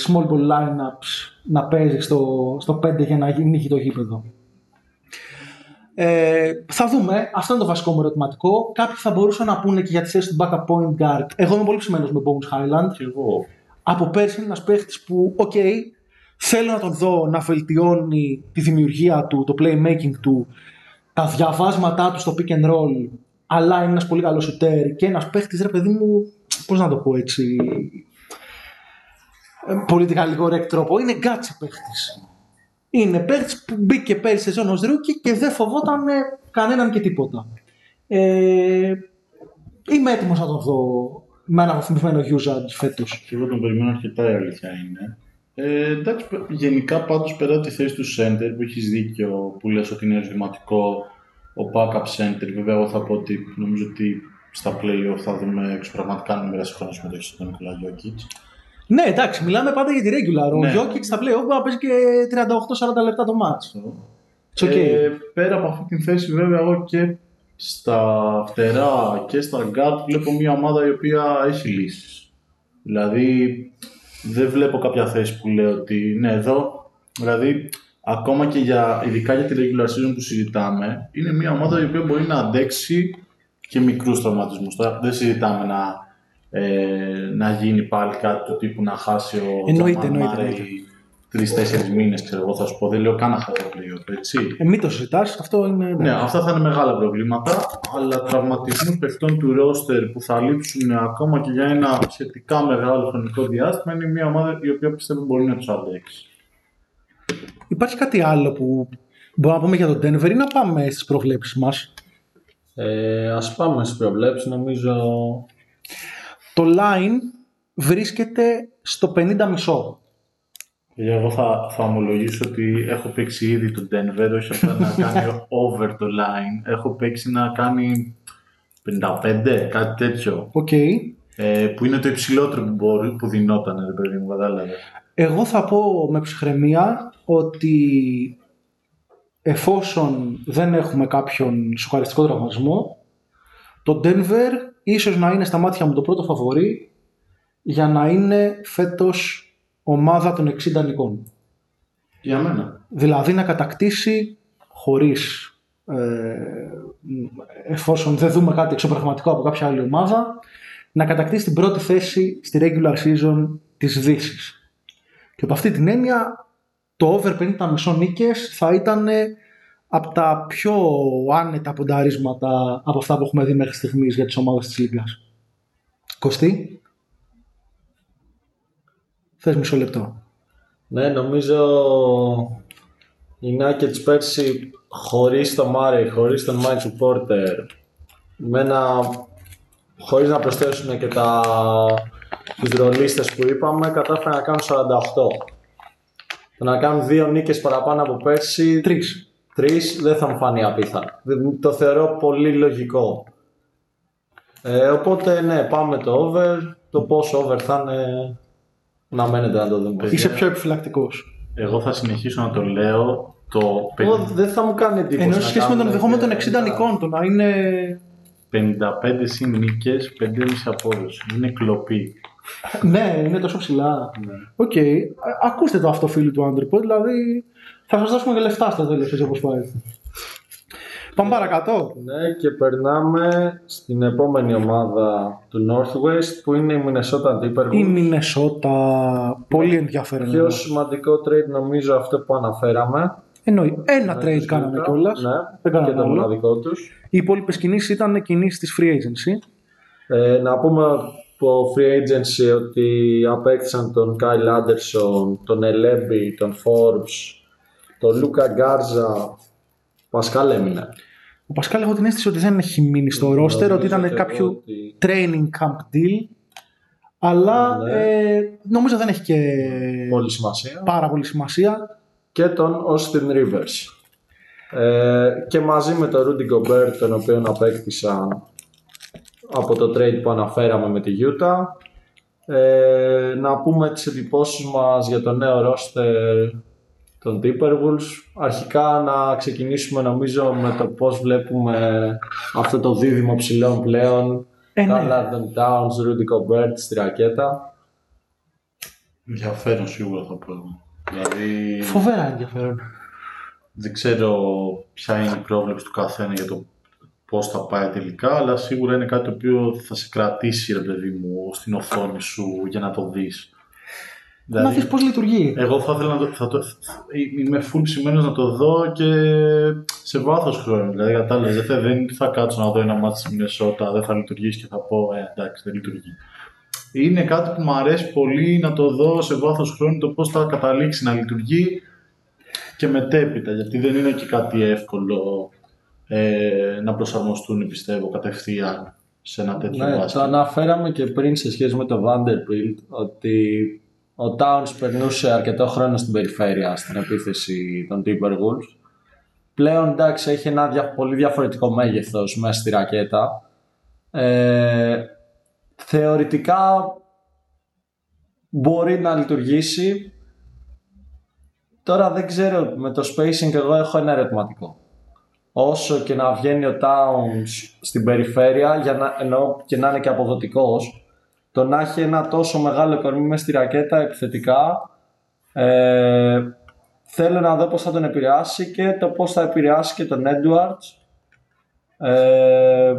small ball lineups να παίζει στο, στο 5 για να ανοίγει το γήπεδο. Ε, θα δούμε. Αυτό είναι το βασικό μου ερωτηματικό. Κάποιοι θα μπορούσαν να πούνε και για τη θέση του backup point guard. Εγώ είμαι πολύ ψημένος με Bones Hyland Και εγώ. Από πέρσι είναι ένας παίχτης που, οκ, θέλω να τον δω να βελτιώνει τη δημιουργία του, το playmaking του, τα διαβάσματά του στο pick and roll, αλλά είναι ένας πολύ καλός σουτέρ και ένας παίχτης, ρε παιδί μου, πώς να το πω έτσι. ε, Πολιτικά λίγο correct τρόπο, είναι gutsy παίχτης. Είναι παίκτης που μπήκε πέρυσι σεζόν ως rookie και δεν φοβόταν ε, κανέναν και τίποτα. Ε, είμαι έτοιμος να τον δω με ένα αναβαθμισμένο usage φέτος. Και εγώ τον περιμένω αρκετά η αλήθεια είναι. Ε, εντάξει, γενικά πάντως πέρα τη θέση του center που έχεις δίκιο που λες ότι είναι ερωτηματικό ο backup center, βέβαια εγώ θα πω ότι νομίζω ότι στα play-off θα δούμε εξωπραγματικά νούμερα σύγχρονα συμμετοχής στον Νικολά Γιώκητς. Ναι, εντάξει, μιλάμε πάντα για τη regular. Ο Ναι. Jokic στα playoff μπορεί να παίζει και 38-40 λεπτά το match. It's okay. Ε, πέρα από αυτή τη θέση, βέβαια, εγώ και στα φτερά και στα guard βλέπω μια ομάδα η οποία έχει λύσεις. Δηλαδή, δεν βλέπω κάποια θέση που λέω ότι ναι, εδώ, δηλαδή, ακόμα και για, ειδικά για τη regular season που συζητάμε, είναι μια ομάδα η οποία μπορεί να αντέξει και μικρούς τραυματισμούς. Τώρα δεν συζητάμε να, ε, να γίνει πάλι κάτι του τύπου να χάσει ο Εννοείται, Jamal εννοείται, Murray εννοείται. Τρει-τέσσερι μήνες, ξέρω εγώ, θα σου πω. Δεν λέω καν να χάσει το playoff, έτσι. Ε, μην το συζητάς, αυτό είναι. Ναι, αυτά θα είναι μεγάλα προβλήματα, αλλά τραυματισμού παιχτών του ρόστερ που θα λείψουν ακόμα και για ένα σχετικά μεγάλο χρονικό διάστημα είναι μια ομάδα η οποία πιστεύω μπορεί να τους αντέξει. Υπάρχει κάτι άλλο που μπορούμε να πούμε για τον Denver ή να πάμε στις προβλέψεις μας; Ε, ας πάμε στις προβλέψεις, νομίζω Το line βρίσκεται στο 50 μισό. Και εγώ θα, θα ομολογήσω ότι έχω παίξει ήδη τον Denver, όχι απλά να κάνει over το line. Έχω παίξει να κάνει 55, κάτι τέτοιο. Οκ. Ε, που είναι το υψηλότερο που, μπορεί, που δινόταν, ρε παιδί μου, κατάλαβε. Εγώ θα πω με ψυχραιμία ότι εφόσον δεν έχουμε κάποιον σοκαριστικό τραυματισμό, το Denver ίσως να είναι στα μάτια μου το πρώτο φαβορή για να είναι φέτος ομάδα των 60 νικών. Για μένα. Δηλαδή να κατακτήσει χωρίς ε, εφόσον δεν δούμε κάτι εξωπραγματικό από κάποια άλλη ομάδα να κατακτήσει την πρώτη θέση στη regular season της Δύσης. Και από αυτή την έννοια το over 50 μισό νίκες θα ήταν από τα πιο άνετα πονταρίσματα από αυτά που έχουμε δει μέχρι στιγμής για τις ομάδες της Λίγκας. Κωστή; Θες μισό λεπτό. Ναι, νομίζω οι Nuggets πέρσι χωρίς τον Murray, χωρίς τον Michael Porter, με ένα, χωρίς να προσθέσουν και τα, τους ρολίστες που είπαμε, κατάφεραν να κάνουν 48. Το να κάνουν δύο νίκες παραπάνω από πέρσι, Τρεις. τρεις, δεν θα μου φανεί απίθανο. Δεν- Το θεωρώ πολύ λογικό. Ε, οπότε ναι, πάμε το over. Το πόσο over θα είναι να μένετε να το δούμε. Είσαι πιο επιφυλακτικός. Εγώ θα συνεχίσω να το λέω. Το Εγώ δεν θα μου κάνει εντύπωση. Ενώ να σε σχέση με τον κάνουν ενδεχόμενο των και 60 νικών, το να είναι. 55 συν νίκες, 5,5 απόδοση. Είναι κλοπή. ναι, είναι τόσο ψηλά. Οκ. Α- Ακούστε το αυτό, φίλοι του Underpod, δηλαδή θα σας δώσουμε και λεφτά στο τέλος, έτσι όπως πάει. Πάμε παρακάτω. Ναι, και περνάμε στην επόμενη ομάδα του Northwest που είναι η Minnesota Timberwolves. Η Μινεσότα. Πολύ ενδιαφέρον. Πιο σημαντικό trade νομίζω αυτό που αναφέραμε. Εννοεί. Ένα Με trade τους κάναμε Utah. κιόλας. Ναι, Δεν κάναμε και το άλλο. μοναδικό τους. Οι υπόλοιπες κινήσεις ήταν κινήσεις της free agency. Ε, να πούμε από free agency ότι απέκτησαν τον Kyle Anderson, τον Elebi, τον Forbes, τον Luca Garza, Πασκάλ έμεινε. Ο Πασκάλ έχω την αίσθηση ότι δεν έχει μείνει στο roster, ότι Νομίζω ήταν και εγώ κάποιο ότι- training camp deal. Αλλά Ναι. ε, νομίζω δεν έχει και Πολύ σημασία. πάρα πολύ σημασία. και τον Austin Rivers. Ε, και μαζί με τον Rudy Gobert, τον οποίο απέκτησαν από το trade που αναφέραμε με τη Utah. Ε, να πούμε τις εντυπώσεις μας για το νέο roster των Timberwolves. Αρχικά να ξεκινήσουμε νομίζω με το πώς βλέπουμε αυτό το δίδυμο ψηλών πλέον. Ε, ναι. Carl Anthony Towns, Rudy Gobert στη ρακέτα. Ενδιαφέρον σίγουρα θα πω εγώ. Δηλαδή Φοβερά ενδιαφέρον. δεν ξέρω ποια είναι η πρόβλεψη του καθένα για το πώς θα πάει τελικά, αλλά σίγουρα είναι κάτι το οποίο θα σε κρατήσει ρε παιδί μου στην οθόνη σου για να το δεις. Να δεις πώς λειτουργεί. Εγώ θα ήθελα να το, θα το, είμαι full ψημένος να το δω και σε βάθος χρόνου. Δηλαδή, κατάλαβες, δεν θα, δεν θα κάτσω να δω ένα μάτι στη Μινεσότα, δεν θα λειτουργήσει και θα πω, ε, εντάξει, δεν λειτουργεί. Είναι κάτι που μου αρέσει πολύ να το δω σε βάθος χρόνου, το πώς θα καταλήξει να λειτουργεί. και μετέπειτα, γιατί δεν είναι και κάτι εύκολο ε, να προσαρμοστούν, πιστεύω, κατευθείαν σε ένα τέτοιο Ναι, μπάσκετ. το αναφέραμε και πριν σε σχέση με το Vanderbilt ότι ο Towns περνούσε αρκετό χρόνο στην περιφέρεια στην επίθεση των Timberwolves. Πλέον εντάξει έχει ένα δια- πολύ διαφορετικό μέγεθος μέσα στη ρακέτα. Ε, θεωρητικά μπορεί να λειτουργήσει. Τώρα δεν ξέρω, με το spacing εγώ έχω ένα ερωτηματικό. Όσο και να βγαίνει ο Towns στην περιφέρεια, για να, εννοώ και να είναι και αποδοτικός, το να έχει ένα τόσο μεγάλο κορμί μες στη ρακέτα επιθετικά, ε, θέλω να δω πώς θα τον επηρεάσει και το πώς θα επηρεάσει και τον Edwards. Ε,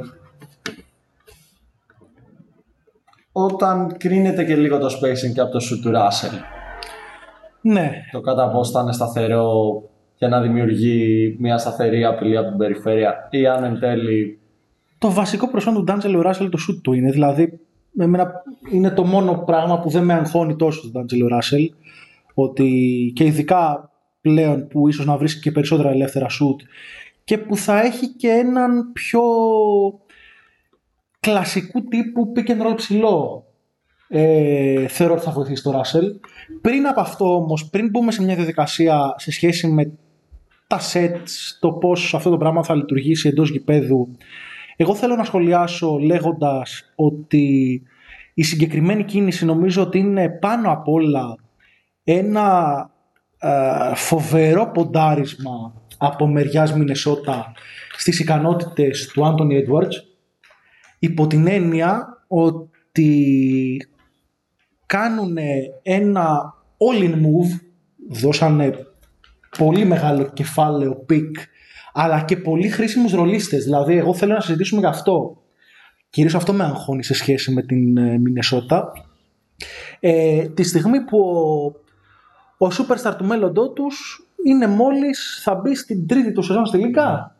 όταν κρίνεται και λίγο το spacing και από το shoot του Russell. Ναι, Το κατά πώς θα είναι σταθερό για να δημιουργεί μια σταθερή απειλή από την περιφέρεια ή αν εν τέλει το βασικό προσόν του Ντάντζελο Ράσελ το shoot του είναι. Δηλαδή, εμένα είναι το μόνο πράγμα που δεν με αγχώνει τόσο τον Ντάντζελο Ράσελ. Ότι και ειδικά πλέον που ίσως να βρίσκει και περισσότερα ελεύθερα shoot και που θα έχει και έναν πιο κλασικού τύπου pick and roll ψηλό. Ε, θεωρώ ότι θα βοηθήσει το Ράσελ. Πριν από αυτό όμως, πριν μπούμε σε μια διαδικασία σε σχέση με τα sets, το πώς αυτό το πράγμα θα λειτουργήσει εντός γηπέδου, εγώ θέλω να σχολιάσω λέγοντας ότι η συγκεκριμένη κίνηση νομίζω ότι είναι πάνω απ' όλα ένα ε, φοβερό ποντάρισμα από μεριάς Μινεσότα στις ικανότητες του Άντωνι Edwards υπό την έννοια ότι κάνουν ένα all-in move, δώσανε πολύ μεγάλο κεφάλαιο pick, αλλά και πολύ χρήσιμους ρολίστες. Δηλαδή, εγώ θέλω να συζητήσουμε για αυτό. Κυρίως αυτό με αγχώνει σε σχέση με την ε, Μινεσότα. Ε, τη στιγμή που ο, ο superstar του μέλλοντό τους είναι μόλις θα μπει στην τρίτη του σεζόν στη Λίγκα.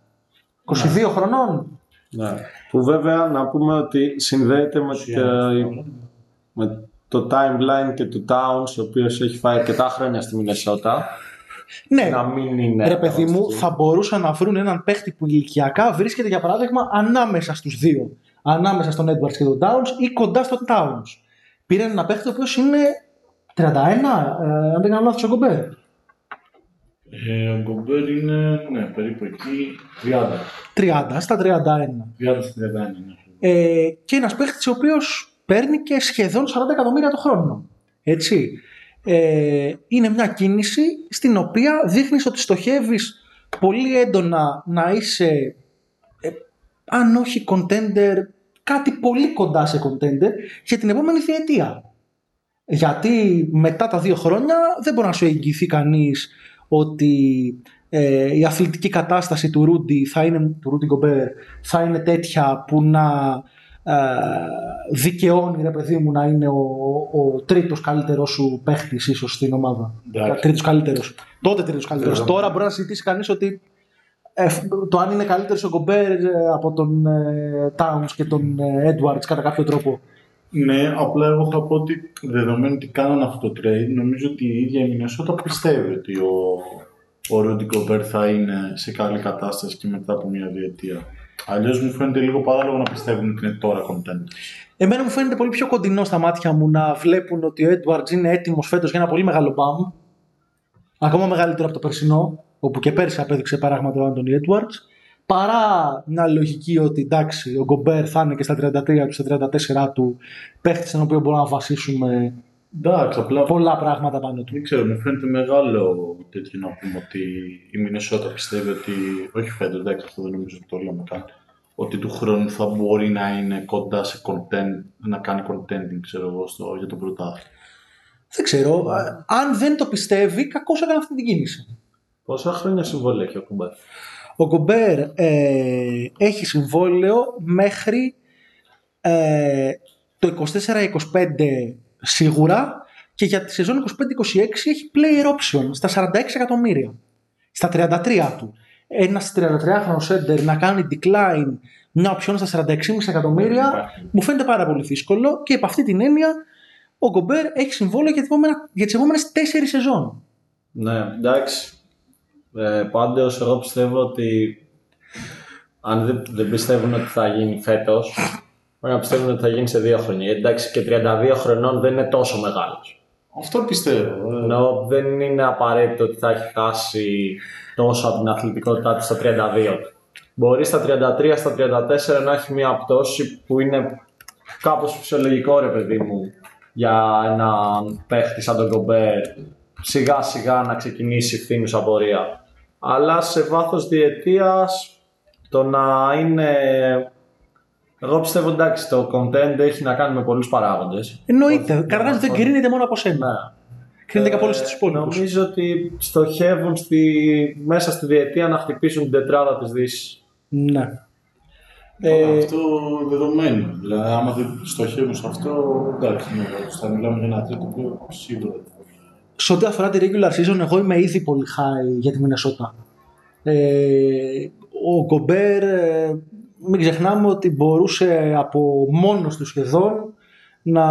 22 χρονών. Ναι. Που βέβαια να πούμε ότι συνδέεται με, το, με το timeline και του Towns, ο οποίος έχει φάει αρκετά χρόνια στη Μινεσότα. Ναι, Να μην είναι. ρε παιδί μου, θα μπορούσαν να βρουν έναν παίχτη που ηλικιακά βρίσκεται για παράδειγμα ανάμεσα στους δύο. Ανάμεσα στον Edwards και τον Towns ή κοντά στον Towns. Πήραν ένα παίχτη ο οποίος είναι 31, ε, αν δεν κάνω λάθος ο Γκομπέρ. Ε, ο Γκομπέρ είναι ναι, περίπου εκεί 30. 30 στα 31. 30 στην 31. ναι. Ε, και ένας παίχτης ο οποίος παίρνει και σχεδόν 40 εκατομμύρια το χρόνο. Έτσι. Ε, είναι μια κίνηση στην οποία δείχνεις ότι στοχεύεις πολύ έντονα να είσαι ε, αν όχι contender κάτι πολύ κοντά σε contender για την επόμενη διετία. Γιατί μετά τα δύο χρόνια δεν μπορεί να σου εγγυηθεί κανείς ότι ε, η αθλητική κατάσταση του Ρούντι θα είναι, του Ρούντι Γκομπέρ θα είναι τέτοια που να ε, δικαιώνει ρε παιδί μου να είναι ο, ο τρίτος καλύτερος σου παίχτης ίσως στην ομάδα. Εντάξει. Τρίτος καλύτερος. Τότε τρίτος καλύτερος. Βέβαια. Τώρα μπορεί να συζητήσει κανείς ότι ε, το αν είναι καλύτερος ο Γκομπέρ ε, από τον ε, Towns και τον ε, Edwards κατά κάποιο τρόπο. Ναι, απλά εγώ θα πω ότι δεδομένου ότι κάνανε αυτό το trade, νομίζω ότι η ίδια η Μινεσότα πιστεύει ότι ο, ο Ρούντι Γκομπέρ θα είναι σε καλή κατάσταση και μετά από μια διετία. Αλλιώς μου φαίνεται λίγο παράλογο να πιστεύουν ότι είναι τώρα content. Εμένα μου φαίνεται πολύ πιο κοντινό στα μάτια μου να βλέπουν ότι ο Edwards είναι έτοιμος φέτος για ένα πολύ μεγάλο μπαμ. Ακόμα μεγαλύτερο από το περσινό, όπου και πέρσι απέδειξε παράγματα ο Άντωνι Edwards. Παρά μια λογική ότι εντάξει, ο Γκομπέρ θα είναι και στα 33 του, στα 34 του, παίχτης στον οποίο μπορούμε να βασίσουμε Εντάξει, απλά πολλά πράγματα πάνω του. δεν ξέρω, μου φαίνεται μεγάλο τέτοιο να πούμε ότι η Μινεσότα πιστεύει ότι. Όχι φέτος, εντάξει, αυτό δεν νομίζω ότι το λέμε καν. Ότι του χρόνου θα μπορεί να είναι κοντά σε content, να κάνει contending, ξέρω εγώ, στο, για το πρωτάθλημα. Δεν ξέρω. α, Αν δεν το πιστεύει, κακώ έκανε αυτή την κίνηση. Πόσα χρόνια συμβόλαια έχει ο Κουμπέρ; Ο Γκομπέρ ε, έχει συμβόλαιο μέχρι ε, το 24-25 σίγουρα και για τη σεζόν 25-26 έχει player option στα 46 εκατομμύρια. Στα 33 του. Ένας 33χρονο center να κάνει decline μια option στα 46,5 εκατομμύρια μου φαίνεται πάρα πολύ δύσκολο και από αυτή την έννοια ο Γκομπέρ έχει συμβόλαιο για, τις επόμενα- για τις επόμενες 4 σεζόν. Ναι, εντάξει. Ε, πάντως, εγώ πιστεύω ότι αν δεν, δεν πιστεύουν ότι θα γίνει φέτος, μπορεί να πιστεύουν ότι θα γίνει σε δύο χρόνια. Εντάξει, και 32 χρονών δεν είναι τόσο μεγάλος. Αυτό πιστεύω. ε. Ενώ δεν είναι απαραίτητο ότι θα έχει χάσει τόσο από την αθλητικότητά του στα 32 του. Μπορεί στα 33, στα 34 να έχει μια πτώση που είναι κάπως φυσιολογικό ρε παιδί μου για έναν παίχτη σαν τον Κομπέρ σιγά σιγά να ξεκινήσει φθήνουσα πορεία. Αλλά σε βάθος διετίας το να είναι... Εγώ πιστεύω εντάξει το content έχει να κάνει με πολλούς παράγοντες. Εννοείται. Καταρχά δεν Όχι. κρίνεται μόνο από σένα. Ναι. Κρίνεται και από όλους Ε, τους υπόλοιπους. Νομίζω ότι στοχεύουν στη, μέσα στη διετία να χτυπήσουν την τετράδα της Δύσης. Ναι. Ε, Ε, αυτό δεδομένο. Δηλαδή, άμα δεν στοχεύουν σε αυτό, εντάξει, ναι, θα μιλάμε για ένα τρίτο που σίγουρα. δεν θα βγει. σε ό,τι αφορά τη regular season, εγώ είμαι ήδη πολύ high για τη Μινεσότα. Ε, ο Γκομπέρ, ε, μην ξεχνάμε ότι μπορούσε από μόνος του σχεδόν να,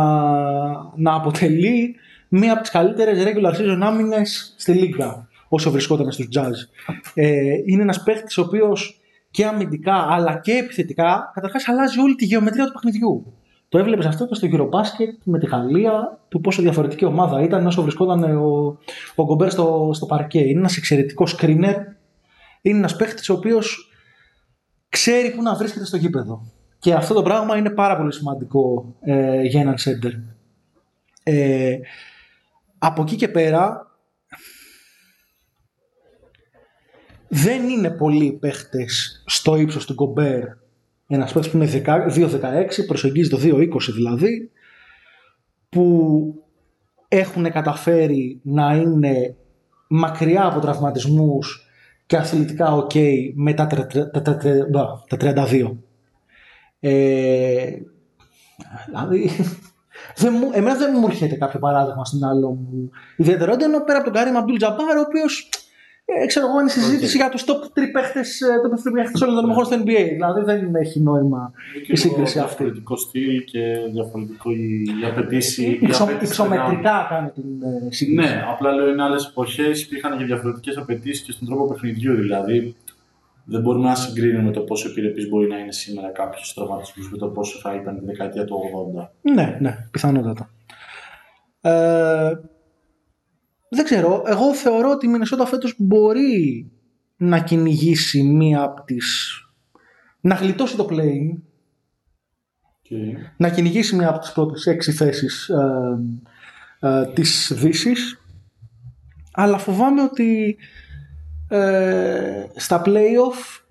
να αποτελεί μία από τις καλύτερες regular season άμυνες στη Λίγκα όσο βρισκόταν στους Jazz. Ε, είναι ένας παίχτης ο οποίος και αμυντικά αλλά και επιθετικά καταρχάς αλλάζει όλη τη γεωμετρία του παιχνιδιού. Το έβλεπες αυτό και στο Eurobasket με τη Γαλλία, του πόσο διαφορετική ομάδα ήταν όσο βρισκόταν ο, ο Γκομπέρ στο, στο παρκέ. Είναι ένας εξαιρετικός screener. Είναι ένας παίχτης ο οποίος ξέρει πού να βρίσκεται στο γήπεδο. Και αυτό το πράγμα είναι πάρα πολύ σημαντικό ε, για έναν σέντερ. Ε, από εκεί και πέρα δεν είναι πολλοί παίχτες στο ύψος του Γκομπέρ ένας παίκτης που είναι 2-16, προσεγγίζει το 2-20 δηλαδή, που έχουν καταφέρει να είναι μακριά από τραυματισμούς και αθλητικά ok με τα, τρε- τρε- τα, τα, τρε- μπα, τα 32. Ε, δηλαδή, δεν μου, εμένα δεν μου έρχεται κάποιο παράδειγμα στο μυαλό μου. Ιδιαιτερότητα ενώ πέρα από τον Κάριμ Αμπτούλ Τζαμπάρ, ο οποίος ε, ξέρω εγώ είναι συζήτηση για τους top 3 παίχτες top 3 παίχτες όλων των εποχών στο NBA. Δηλαδή δεν έχει νόημα Και η σύγκριση λίγο αυτή. Διαφορετικό στυλ και διαφορετικό η, η απαιτήση. η Υψο, απαιτήση υψομετρικά κάνει την ε, σύγκριση. Ναι, απλά λέω είναι άλλες εποχές υπήρχαν και διαφορετικές απαιτήσεις και στον τρόπο παιχνιδιού. Δηλαδή, δεν μπορούμε να συγκρίνουμε το πόσο επιρρεπής μπορεί να είναι σήμερα κάποιος σε τραυματισμούς με το πόσο θα ήταν τη δεκαετία του 80. Ναι, ναι, πιθανότατα. Ε, δεν ξέρω. Εγώ θεωρώ ότι η Μινεσότα φέτος μπορεί να κυνηγήσει μία από τις... να γλιτώσει το play Okay. να κυνηγήσει μία από τις πρώτες έξι θέσεις ε, ε, της Δύσης αλλά φοβάμαι ότι ε, στα play-off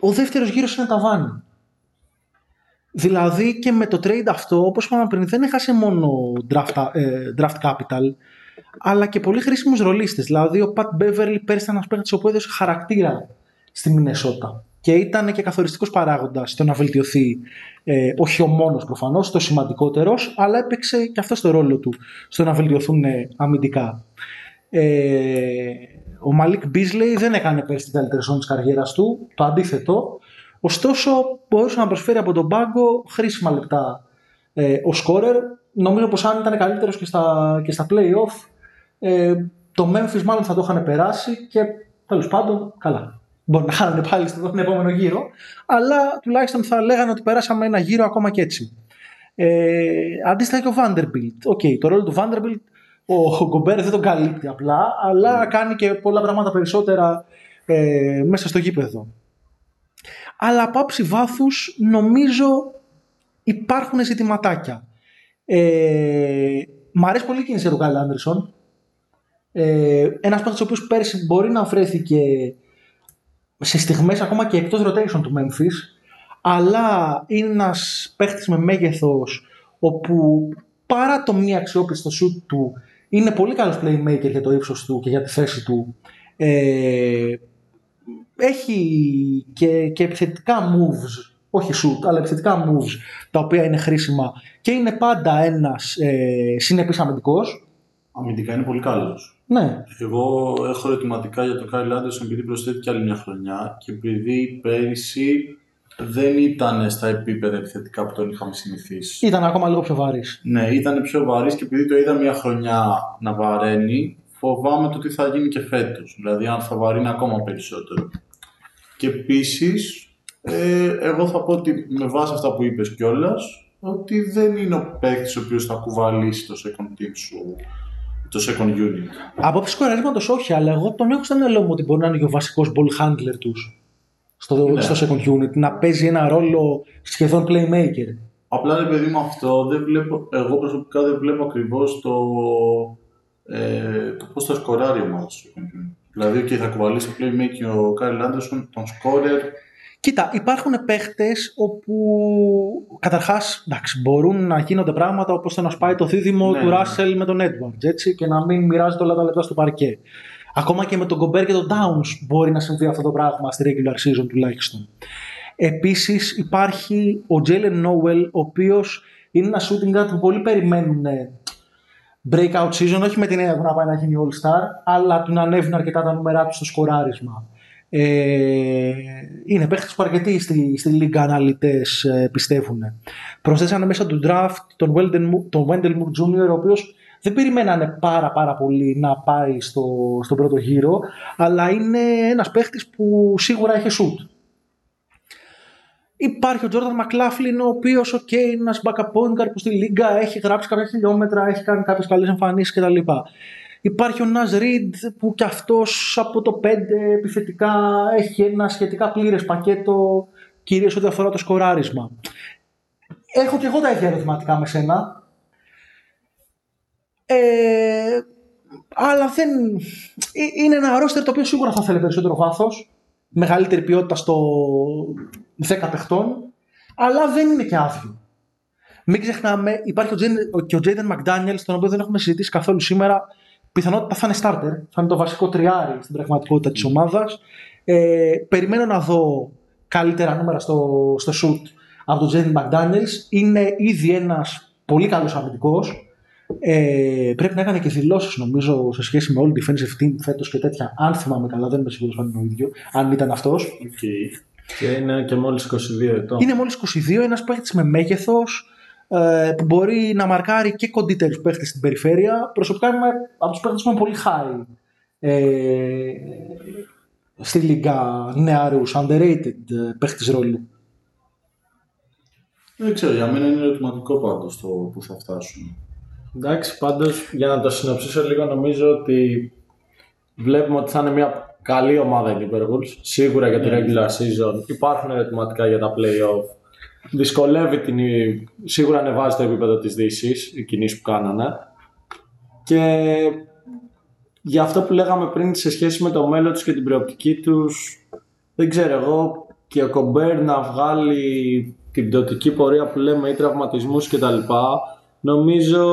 ο δεύτερος γύρος είναι ταβάνι. Δηλαδή και με το trade αυτό, όπως είπαμε πριν, δεν έχασε μόνο draft, ε, draft capital, αλλά και πολύ χρήσιμους ρολίστες. Δηλαδή ο Pat Beverly πέρυσι ήταν ένας παίκτης που έδωσε χαρακτήρα στη Μινεσότα και ήταν και καθοριστικός παράγοντας στο να βελτιωθεί ε, όχι ο μόνος προφανώς, το σημαντικότερος, αλλά έπαιξε και αυτό το ρόλο του στο να βελτιωθούν ε, αμυντικά. Ε, ο Μαλίκ Μπίζλεϊ δεν έκανε πέρσι την καλύτερη σεζόν της καριέρας του, το αντίθετο. Ωστόσο, μπορούσε να προσφέρει από τον πάγκο χρήσιμα λεπτά ε, ο σκόρερ. Νομίζω πως αν ήταν καλύτερος και στα, και στα play-off, ε, το Memphis μάλλον θα το είχαν περάσει και τέλος πάντων, καλά. Μπορεί να χάνανε πάλι στον επόμενο γύρο, αλλά τουλάχιστον θα λέγανε ότι περάσαμε ένα γύρο ακόμα και έτσι. Ε, αντίστοιχα και ο Vanderbilt. Οκ, το ρόλο του Vanderbilt ο Γκομπέρ δεν τον καλύπτει απλά, αλλά κάνει και πολλά πράγματα περισσότερα ε, μέσα στο γήπεδο. Αλλά από άψη βάθους νομίζω υπάρχουν ζητηματάκια. Ε, μ' αρέσει πολύ η κίνηση του Κάιλ Άντερσον. Ε, ένας παίκτης ο οποίος πέρσι μπορεί να βρέθηκε σε στιγμές ακόμα και εκτός rotation του Memphis αλλά είναι ένας παίχτης με μέγεθος όπου παρά το μη αξιόπιστο shoot του είναι πολύ καλός playmaker για το ύψος του και για τη θέση του ε, έχει και, και επιθετικά moves όχι shoot, αλλά επιθετικά moves τα οποία είναι χρήσιμα και είναι πάντα ένας ε, συνεπής αμυντικός Αμυντικά είναι πολύ καλός. Ναι, Εγώ έχω ερωτηματικά για τον Κάιλ Άντερσον επειδή προσθέτει και άλλη μια χρονιά και επειδή πέρυσι δεν ήταν στα επίπεδα επιθετικά που τον είχαμε συνηθίσει. ήταν ακόμα λίγο πιο βαρύς Ναι, ήταν πιο βαρύς και επειδή το είδα μια χρονιά να βαραίνει, φοβάμαι το τι θα γίνει και φέτος. Δηλαδή αν θα βαρύνει ακόμα περισσότερο. Και επίσης, ε, εγώ θα πω ότι με βάση αυτά που είπες κιόλας, ότι δεν είναι ο παίκτης ο οποίος θα κουβαλήσει το second team σου, το second unit. Απόψη σκοραρίσματο όχι, αλλά εγώ τον έχω στο μυαλό μου ότι μπορεί να είναι και ο βασικός ball handler τους στο, Ναι. στο second unit, να παίζει ένα ρόλο σχεδόν playmaker. Απλά ρε παιδί μου αυτό, δεν βλέπω, εγώ προσωπικά δεν βλέπω ακριβώς το, ε, το πώς θα σκοράρει η ομάδα στο second unit. Δηλαδή, okay, θα κουβαλήσει το playmaking ο Κάιλ Άντερσον, τον scorer, Κοίτα, υπάρχουν παίχτες όπου καταρχάς μπορούν να γίνονται πράγματα όπως το να σπάει το δίδυμο Ναι, του ναι. Ράσελ με τον Edwards έτσι, και να μην μοιράζεται όλα τα λεπτά στο παρκέ. Ακόμα και με τον Gobert και τον Downs μπορεί να συμβεί αυτό το πράγμα στη regular season τουλάχιστον. Επίσης υπάρχει ο Jalen Nowell, ο οποίος είναι ένα shooting guard που πολλοί περιμένουν ε, breakout season, όχι με την έννοια του να πάει να γίνει all-star, αλλά του να ανέβουν αρκετά τα νούμερά του στο σκοράρισμα. Ε, είναι παίχτες που αρκετοί στη, στη λίγα αναλυτές ε, πιστεύουν. Προσθέσανε μέσα του draft τον Wendell, Mo- τον Wendell Moore Jr. ο οποίος δεν περιμένανε πάρα πάρα πολύ να πάει στο, στον πρώτο γύρο αλλά είναι ένας παίχτης που σίγουρα έχει shoot. Υπάρχει ο Jordan McLaughlin, ο οποίος, OK, είναι ένας backup point guard που στη Λίγκα έχει γράψει κάποια χιλιόμετρα, έχει κάνει κάποιες καλές εμφανίσεις κτλ. Υπάρχει ο Naz Reid που κι αυτός από το 5 επιθετικά έχει ένα σχετικά πλήρες πακέτο, κυρίως ό,τι αφορά το σκοράρισμα. Έχω και εγώ τα ίδια ερωτηματικά με σένα. Ε, αλλά δεν. ε, Είναι ένα ρόστερ το οποίο σίγουρα θα θέλει περισσότερο βάθος, μεγαλύτερη ποιότητα στο 10 παιχτών, αλλά δεν είναι και άδειο. Μην ξεχνάμε, υπάρχει ο Jaden- και ο Jaden McDaniels, τον οποίο δεν έχουμε συζητήσει καθόλου σήμερα. Πιθανότητα θα είναι starter, θα είναι το βασικό τριάρι στην πραγματικότητα της ομάδας. Ε, περιμένω να δω καλύτερα νούμερα στο, στο shoot από τον Jaden McDaniels. Είναι ήδη ένας πολύ καλός αμυντικός. Ε, πρέπει να έκανε και δηλώσεις νομίζω σε σχέση με όλη τη defensive team φέτος και τέτοια. Αν θυμάμαι καλά, δεν είμαι σίγουρος αν είναι ο ίδιος, αν ήταν αυτός. okay. Και είναι και μόλις 22 ετών. Είναι μόλις 22, ένας παίχτη με μέγεθος ε, που μπορεί να μαρκάρει και κοντύτερου παίχτε στην περιφέρεια. Προσωπικά είμαι από τους παίχτες που είναι πολύ high ε, στη λίγα νεαρούς, underrated ε, παίχτης ρόλου. Δεν ξέρω, για μένα είναι ερωτηματικό πάντως το που θα φτάσουν. Εντάξει, πάντως για να το συνοψίσω λίγο νομίζω ότι βλέπουμε ότι θα είναι μια καλή ομάδα η Timberwolves. Σίγουρα για τη regular season υπάρχουν ερωτηματικά για τα playoff. Δυσκολεύει την... Σίγουρα ανεβάζει το επίπεδο της Δύσης, οι κινήσεις που κάνανε. Και για αυτό που λέγαμε πριν σε σχέση με το μέλλον τους και την προοπτική τους, δεν ξέρω εγώ και ο Κομπέρ να βγάλει την πτωτική πορεία που λέμε ή τραυματισμούς κτλ. Νομίζω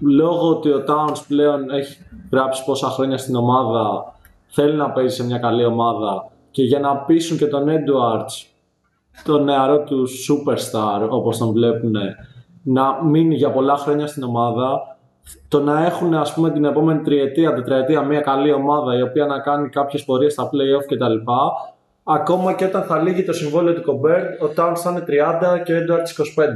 λόγω ότι ο Towns πλέον έχει γράψει πόσα χρόνια στην ομάδα, θέλει να παίζει σε μια καλή ομάδα και για να πείσουν και τον Edwards, τον νεαρό του superstar όπως τον βλέπουν, να μείνει για πολλά χρόνια στην ομάδα, το να έχουν ας πούμε την επόμενη τριετία, τετραετία μια καλή ομάδα η οποία να κάνει κάποιες πορείες στα play-off κτλ. Ακόμα και όταν θα λύγει το συμβόλαιο του Κομπέρ, ο Towns θα είναι 30 και ο Edwards 25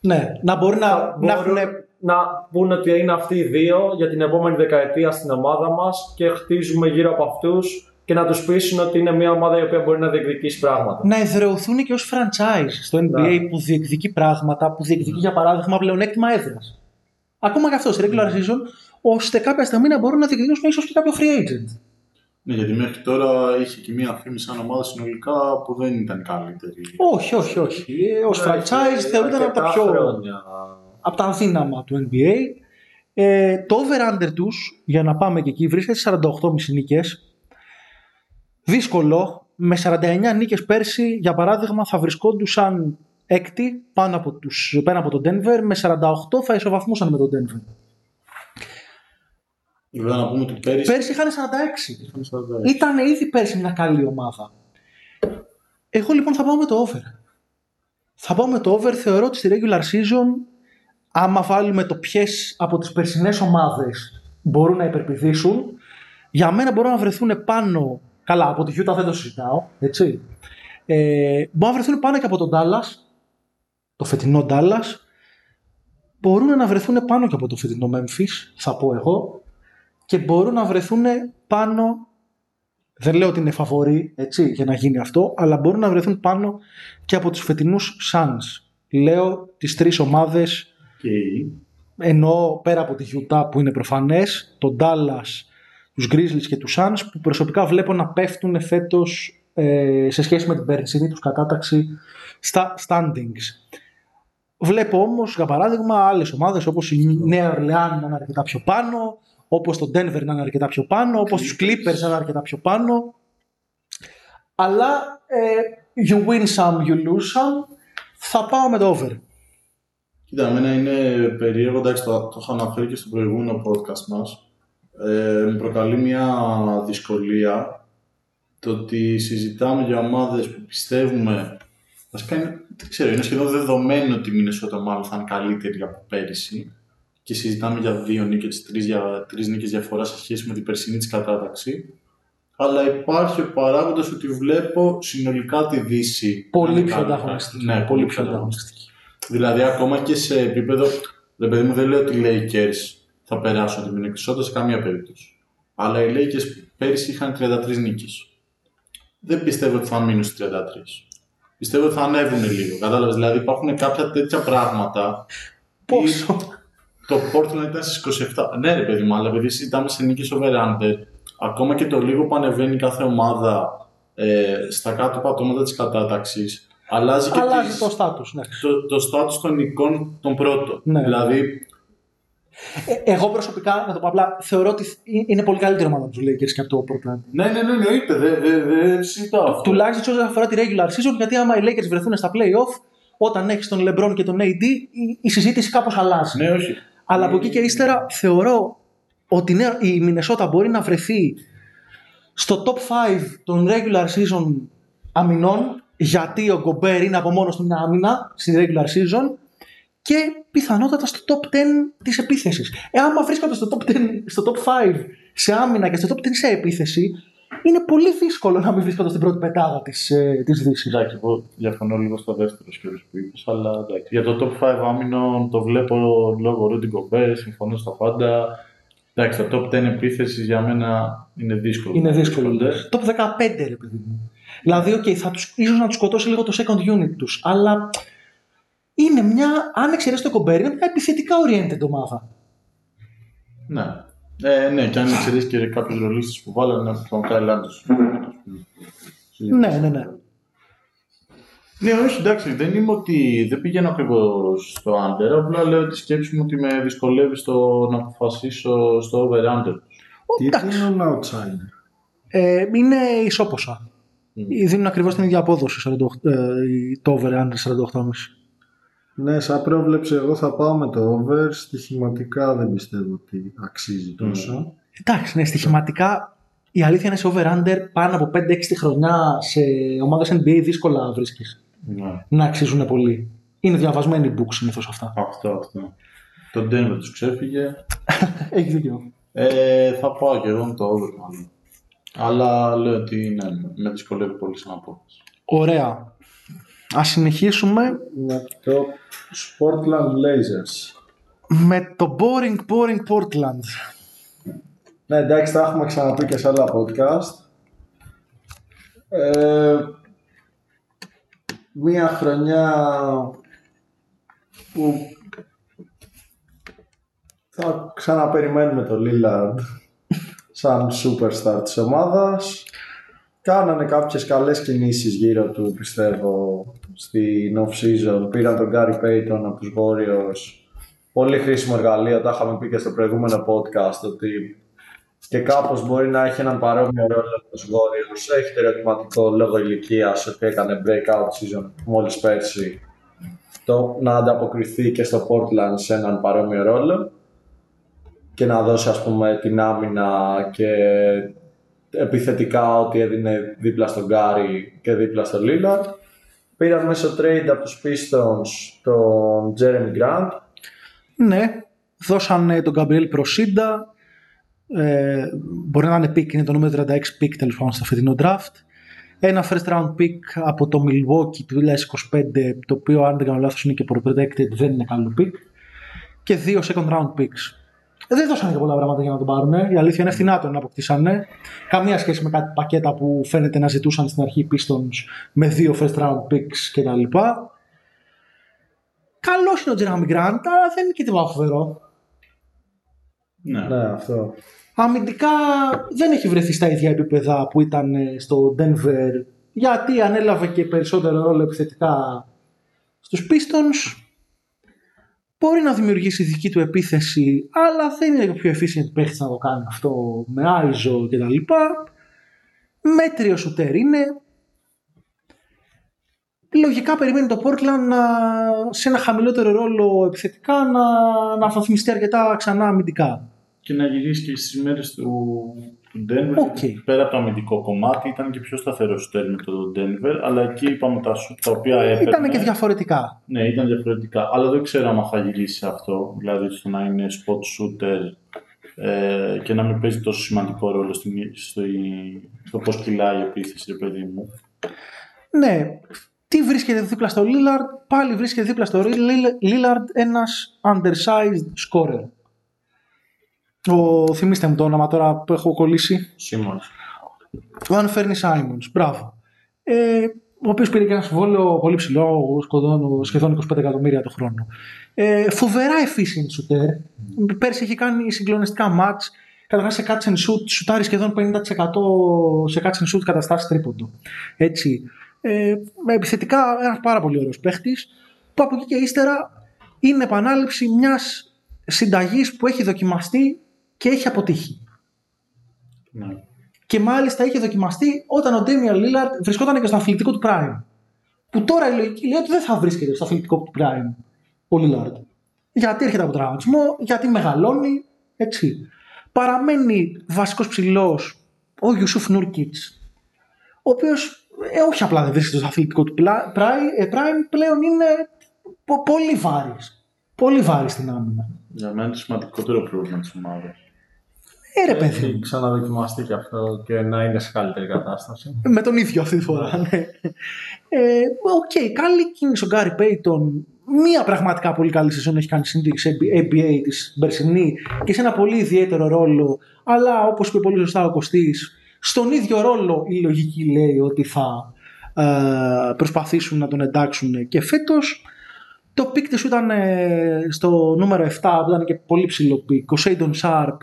Ναι, να μπορεί να, να μπορούν έχουν να πούνε ότι είναι αυτοί οι δύο για την επόμενη δεκαετία στην ομάδα μας και χτίζουμε γύρω από αυτούς και να τους πείσουν ότι είναι μια ομάδα η οποία μπορεί να διεκδικήσει πράγματα. να εδρεωθούν και ως franchise στο NBA Ναι. που διεκδικεί πράγματα, που διεκδικεί για παράδειγμα πλεονέκτημα έδρας. Ακόμα και αυτός, στη regular season, ώστε κάποια στιγμή να μπορούν να διεκδικήσουν ίσως και κάποιο free agent. Ναι, γιατί μέχρι τώρα είχε και μία φήμη σαν ομάδα συνολικά που δεν ήταν καλύτερη. Όχι, όχι, όχι. Ε, Ως franchise θεωρείται ένα από τα Αρκετά πιο χρόνια. από τα αδύναμα του NBA. Ε, το over-under τους, για να πάμε και εκεί, βρίσκεται στις 48,5 νίκες. Δύσκολο. Με 49 νίκες πέρσι, για παράδειγμα, θα βρισκόντουσαν έκτη πάνω από τους, πέρα από τον Denver. Με 48 θα ισοβαθμούσαν με τον Denver. Βέβαια να πούμε ότι πέρυσι. Πέρσι είχαν 46. Ήταν ήδη πέρσι μια καλή ομάδα. Εγώ λοιπόν θα πάω με το over. Θα πάω με το over. Θεωρώ ότι στη regular season, άμα βάλουμε το ποιες από τις περσινές ομάδες μπορούν να υπερπηδήσουν, για μένα μπορούν να βρεθούν πάνω. Καλά, από τη Utah δεν το συζητάω, έτσι. Ε, μπορούν να βρεθούν πάνω και από τον Dallas, το φετινό Dallas. Μπορούν να βρεθούν πάνω και από το φετινό Memphis, θα πω εγώ. και μπορούν να βρεθούν πάνω δεν λέω ότι είναι φαβορή έτσι, για να γίνει αυτό, αλλά μπορούν να βρεθούν πάνω και από τους φετινούς Suns. Λέω τις τρεις ομάδες, Okay. ενώ πέρα από τη Utah που είναι προφανές, τον Dallas, τους Grizzlies και τους Suns, που προσωπικά βλέπω να πέφτουν φέτος ε, σε σχέση με την περσινή τους κατάταξη στα standings. Βλέπω όμως, για παράδειγμα, άλλες ομάδες όπως η Νέα Ορλεάν να είναι αρκετά πιο πάνω, όπως το Denver να είναι αρκετά πιο πάνω, όπως τους Clippers να είναι αρκετά πιο πάνω. Αλλά ε, you win some, you lose some. Θα πάω με το over. Κοίτα, εμένα είναι περίεργο, εντάξει, το, το είχα αναφέρει και στο προηγούμενο podcast μας. Ε, μου προκαλεί μια δυσκολία το ότι συζητάμε για ομάδες που πιστεύουμε Βασικά είναι, δεν ξέρω, είναι σχεδόν δεδομένο ότι η Μινεσότα μάλλον θα είναι καλύτερη από πέρυσι και συζητάμε για δύο νίκες, τρεις, για, τρεις νίκες διαφορά σε σχέση με την περσινή της κατάταξη. Αλλά υπάρχει ο παράγοντας ότι βλέπω συνολικά τη Δύση. Πολύ να είναι πιο καλύτερα. ανταγωνιστική. Ναι, πολύ πιο ανταγωνιστική. Δηλαδή, ακόμα και σε επίπεδο. Ρε παιδί μου, δεν λέω ότι οι Lakers θα περάσουν την Minnesota σε καμία περίπτωση. Αλλά οι Lakers πέρυσι είχαν 33 νίκες. Δεν πιστεύω ότι θα μείνουν στις 33. Πιστεύω ότι θα ανέβουν λίγο. Κατάλαβες, δηλαδή υπάρχουν κάποια τέτοια πράγματα. Πόσο; Το Portland ήταν στις 27. Ναι, ρε παιδί μου, αλλά επειδή συζητάμε σε νίκες over under, ακόμα και το λίγο που ανεβαίνει κάθε ομάδα ε, στα κάτω πατώματα της κατάταξης, αλλάζει και Αλλάζει τις- το στάτους, ναι. το, το status των νικών των πρώτων. Ναι. Δηλαδή, Ε, εγώ προσωπικά, να το πω απλά, θεωρώ ότι είναι πολύ καλύτερη ομάδα από τους Lakers και από το Portland. ναι, ναι, ναι, εννοείται, δεν δε, δε συζητάω αυτό. Τουλάχιστον όσον αφορά τη regular season, γιατί άμα οι Lakers βρεθούν στα playoff, όταν έχεις τον LeBron και τον AD, η, η συζήτηση κάπως αλλάζει. Ναι, όχι. Αλλά από εκεί και ύστερα θεωρώ ότι ναι, η Μινεσότα μπορεί να βρεθεί στο top 5 των regular season αμυνών, γιατί ο Γκομπέρ είναι από μόνος του μια άμυνα στη regular season και πιθανότατα στο top 10 της επίθεσης. Ε, άμα βρίσκονται στο top, 10, στο top 5 σε άμυνα και στο top 10 σε επίθεση, είναι πολύ δύσκολο να μην βρίσκονται στην πρώτη πετάδα της, ε, της Δύσης. Εντάξει, εγώ διαφωνώ λίγο στο δεύτερο σκέλος που είπες, αλλά εντάξει. Για το top 5 άμυνων το βλέπω λόγω Rudy Gobert, συμφωνώ στα πάντα. Εντάξει, το top 10 επίθεσης για μένα είναι δύσκολο. Είναι να δύσκολο. βρίσκονται. Top 15 ρε παιδί μου. Δηλαδή, okay, θα τους, ίσως να τους σκοτώσει λίγο το second unit τους, αλλά είναι μια, αν εξαιρέσει το κομπέρι, είναι μια επιθετικά oriented ομάδα. Ναι. Ε, ναι, και αν εξαιρέσει και κάποιους ρολίστες που βάλανε από τον Κάιλ Άντερσον. Ναι, ναι, ναι. Ναι, όχι, εντάξει, δεν είμαι ότι δεν πηγαίνω ακριβώς στο under, απλά λέω τη σκέψη μου ότι με δυσκολεύει στο να αποφασίσω στο over-under. Εντάξει. Γιατί είναι ο outsider; Ε, είναι ισόποσα. Mm. Δίνουν ακριβώς την ίδια απόδοση 48, ε, το over under 48,5. Ναι, σαν πρόβλεψη εγώ θα πάω με το over. Στοιχηματικά δεν πιστεύω ότι αξίζει τόσο. Εντάξει, ναι, στοιχηματικά η αλήθεια είναι σε over under πάνω από 5-6 τη χρονιά σε ομάδες NBA δύσκολα βρίσκεις Ναι. να αξίζουν πολύ. Είναι διαβασμένοι οι books συνήθως αυτά. Αυτό, αυτό. Το Denver τους ξέφυγε. Έχει δίκιο. Ε, θα πάω και εγώ με το over μάλλον. Αλλά λέω ότι ναι, με δυσκολεύει πολύ σαν απόφαση. Ωραία. Ας συνεχίσουμε Με το Portland Blazers. με το boring, boring Portland. Ναι, εντάξει, τα έχουμε ξαναπεί και σε άλλα podcast. Ε, μία χρονιά που θα ξαναπεριμένουμε το Lillard σαν superstar της ομάδας. Κάνανε κάποιες καλές κινήσεις γύρω του, πιστεύω, στην off-season. Πήραν τον Gary Payton από τους Warriors. Πολύ χρήσιμο εργαλείο, τα είχαμε πει και στο προηγούμενο podcast, ότι και κάπως μπορεί να έχει έναν παρόμοιο ρόλο με τους Warriors. Έχει το ερωτηματικό λόγω ηλικίας ότι έκανε breakout season μόλις πέρσι. Το να ανταποκριθεί και στο Portland σε έναν παρόμοιο ρόλο και να δώσει ας πούμε την άμυνα και επιθετικά ό,τι έδινε δίπλα στον Γκάρι και δίπλα στον Lillard. Πήραν μέσω trade από τους Pistons τον Jeremy Grant. Ναι, δώσανε τον Gabriel Προσίντα. Ε, μπορεί να είναι pick, είναι το νούμερο 36 pick τέλος πάντων στο φετινό draft. Ένα first round pick από το Milwaukee του 2025, το οποίο αν δεν κάνω λάθος είναι και protected, δεν είναι καλό pick. Και δύο second round picks. Δεν δώσανε και πολλά πράγματα για να τον πάρουν. Η αλήθεια είναι φθηνά τον αποκτήσανε. Καμία σχέση με κάτι πακέτα που φαίνεται να ζητούσαν στην αρχή Pistons με δύο first round picks κτλ. Καλό είναι ο Τζέραμι Γκραντ, αλλά δεν είναι και τίποτα φοβερό. Ναι. Ναι, αυτό. Αμυντικά δεν έχει βρεθεί στα ίδια επίπεδα που ήταν ε, στο Denver γιατί ανέλαβε και περισσότερο ρόλο επιθετικά στους Pistons μπορεί να δημιουργήσει δική του επίθεση αλλά δεν είναι ο πιο efficient παίχτης να το κάνει αυτό με Άιζο και τα λοιπά. Μέτριο σουτέρ είναι. Λογικά περιμένει το Portland να, σε ένα χαμηλότερο ρόλο επιθετικά να, να αναβαθμιστεί αρκετά ξανά αμυντικά. Και να γυρίσει και στις μέρες του, του Denver. Οκ. Πέρα από το αμυντικό κομμάτι, ήταν και πιο σταθερό σουτέρ με το Denver. Αλλά εκεί είπαμε τα σουτ τα οποία έπαιρνε. ήταν και διαφορετικά Ναι, ήταν διαφορετικά. Αλλά δεν ξέρω αν θα γυρίσει αυτό. Δηλαδή στο να είναι spot shooter ε, και να μην παίζει τόσο σημαντικό ρόλο στην, στο, στο πώς κυλάει η επίθεση, ρε παιδί μου. Ναι, τι βρίσκεται δίπλα στο Lillard, πάλι βρίσκεται δίπλα στο Lill- Lillard ένας undersized scorer. Ο, θυμίστε μου το όνομα τώρα που έχω κολλήσει. Σίμον. Ο Ανφέρνη Σάιμονς, μπράβο. Ε, ο οποίος πήρε και ένα συμβόλαιο πολύ ψηλό, σχεδόν, σχεδόν 25 εκατομμύρια το χρόνο. Ε, φοβερά efficient shooter. Πέρσι έχει κάνει συγκλονιστικά match. Καταρχάς σε catch and shoot, σουτάρει σχεδόν 50% σε catch and shoot καταστάσεις τρίποντο. Έτσι. Ε, με επιθετικά ένας πάρα πολύ ωραίος παίχτης, που από εκεί και ύστερα είναι επανάληψη μιας συνταγής που έχει δοκιμαστεί και έχει αποτύχει. Ναι. Και μάλιστα είχε δοκιμαστεί όταν ο Damian Lillard βρισκόταν και στο αθλητικό του prime. Που τώρα η λογική λέει ότι δεν θα βρίσκεται στο αθλητικό του prime ο Lillard. Γιατί έρχεται από τραυματισμό, γιατί μεγαλώνει, έτσι. Παραμένει βασικός ψηλός ο Ιουσούφ Νούρκιτς, ο οποίος ε, όχι απλά δεν βρίσκεται στο αθλητικό του πλα- prime, ε, prime πλέον είναι πο- πολύ βαρύς. Πολύ βαρύς στην άμυνα. Για μένα είναι το σημαντικότερο πρόβλημα της ομάδας. Ε, ρε παιδί. Έχει ξαναδοκιμαστεί και αυτό και να είναι σε καλύτερη κατάσταση. Με τον ίδιο αυτή τη φορά, ναι. Ε, Οκ, καλή κίνηση ο Γκάρι Πέιτον. Μία πραγματικά πολύ καλή σεζόν έχει κάνει στην ABA την περσινή και σε ένα πολύ ιδιαίτερο ρόλο. Αλλά όπως είπε πολύ σωστά ο Κωστής, στον ίδιο ρόλο η λογική λέει ότι θα ε, προσπαθήσουν να τον εντάξουν και φέτος. Το pick της ήταν ε, στο νούμερο 7 που ήταν και πολύ ψηλό pick. Ο Σέιντον Σάρπ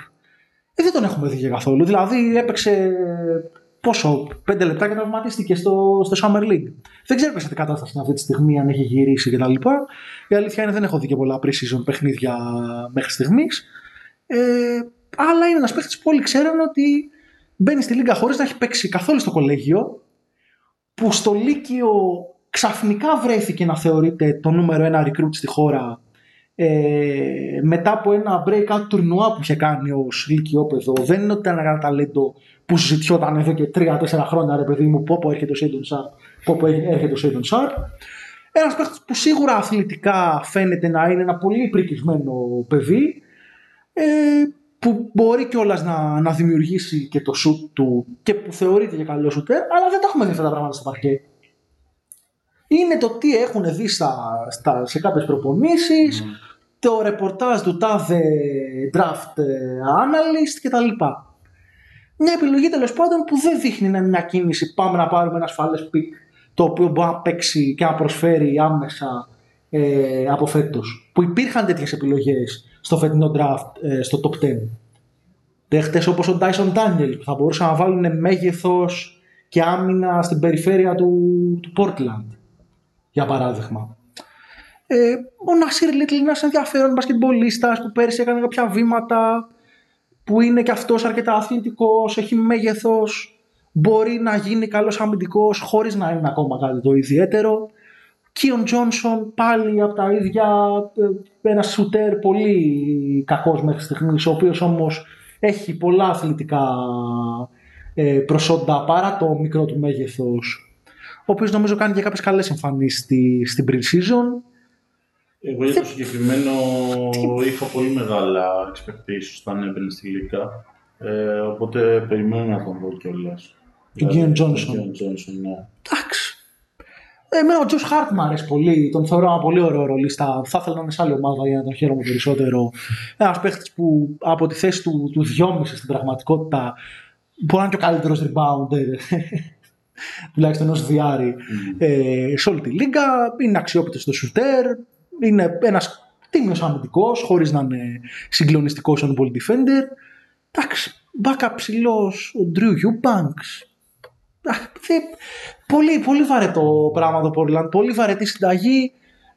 ε, δεν τον έχουμε δει και καθόλου. Δηλαδή έπαιξε πόσο, πέντε λεπτά και τραυματίστηκε στο, στο Summer League. Δεν ξέρω σε τι κατάσταση είναι αυτή τη στιγμή, αν έχει γυρίσει κτλ. Η αλήθεια είναι δεν έχω δει και πολλά pre-season παιχνίδια μέχρι στιγμής. Ε, αλλά είναι ένας παίχτης που όλοι ξέρουν ότι μπαίνει στη Λίγκα χωρίς να έχει παίξει καθόλου στο κολέγιο. Που στο Λύκειο ξαφνικά βρέθηκε να θεωρείται το νούμερο ένα recruit στη χώρα ε, μετά από ένα breakout τουρνουά που είχε κάνει ως λυκειόπαιδο, δεν είναι ότι ήταν ένα ταλέντο που συζητιόταν εδώ και 3-4 χρόνια, ρε παιδί μου, πόπο έρχεται ο Σέιντον Σάρπ, πόπο έρχεται ο Σέιντον Σάρπ. Ένας παίχτης που σίγουρα αθλητικά φαίνεται να είναι ένα πολύ πρικισμένο παιδί, ε, που μπορεί κιόλας να, να δημιουργήσει και το σουτ του και που θεωρείται και καλό σουτέρ, αλλά δεν τα έχουμε δει αυτά τα πράγματα στο παρκέ. Είναι το τι έχουν δει στα, στα, σε κάποιες προπονήσεις, το ρεπορτάζ του τάδε draft ε, analyst κτλ. Μια επιλογή τέλος πάντων που δεν δείχνει να είναι μια κίνηση. Πάμε να πάρουμε ένα ασφαλές pick το οποίο μπορεί να παίξει και να προσφέρει άμεσα ε, από φέτος. Που υπήρχαν τέτοιες επιλογές στο φετινό draft ε, στο top 10. Παίχτε όπως ο Dyson Daniel που θα μπορούσαν να βάλουν μέγεθος και άμυνα στην περιφέρεια του, του Portland. Για παράδειγμα. Ε, ο Νασίρ Λίτλ είναι ένας ενδιαφέρον μπασκετμπολίστας που πέρσι έκανε κάποια βήματα που είναι και αυτός αρκετά αθλητικός, έχει μέγεθος, μπορεί να γίνει καλός αμυντικός χωρίς να είναι ακόμα κάτι το ιδιαίτερο. Κίον Τζόνσον πάλι από τα ίδια, ε, ένα σουτέρ πολύ κακός μέχρι στιγμής, ο οποίος όμως έχει πολλά αθλητικά ε, προσόντα παρά το μικρό του μέγεθος, ο οποίος νομίζω κάνει και κάποιες καλές εμφανίσεις στη, στην pre-season. Εγώ για το συγκεκριμένο είχα πολύ μεγάλα expectations όταν έμπαινε στη Λίγκα. Ε, οπότε περιμένω να τον δω κιόλας. Τον Keon Johnson. Τον Keon Johnson, ναι. Εντάξει. Εμένα ο Τζος Χάρτ μου αρέσει πολύ. Τον θεωρώ ένα πολύ ωραίο ρολίστα. Θα ήθελα να είναι σε άλλη ομάδα για να τον χαίρομαι περισσότερο. Ένας παίχτης που από τη θέση του, του 2,5 στην πραγματικότητα μπορεί να είναι και ο καλύτερος rebounder. τουλάχιστον ως διάρρη ε, σε όλη τη λίγα. Είναι αξιόπιτος στο shooter. Είναι ένας τίμιος αμυντικός, χωρίς να είναι συγκλονιστικός on ball defender. Εντάξει, μπάκα ψηλός ο Drew Eubanks. Αχ, θε- Πολύ, πολύ βαρετό πράγμα το Portland. Πολύ βαρετή συνταγή.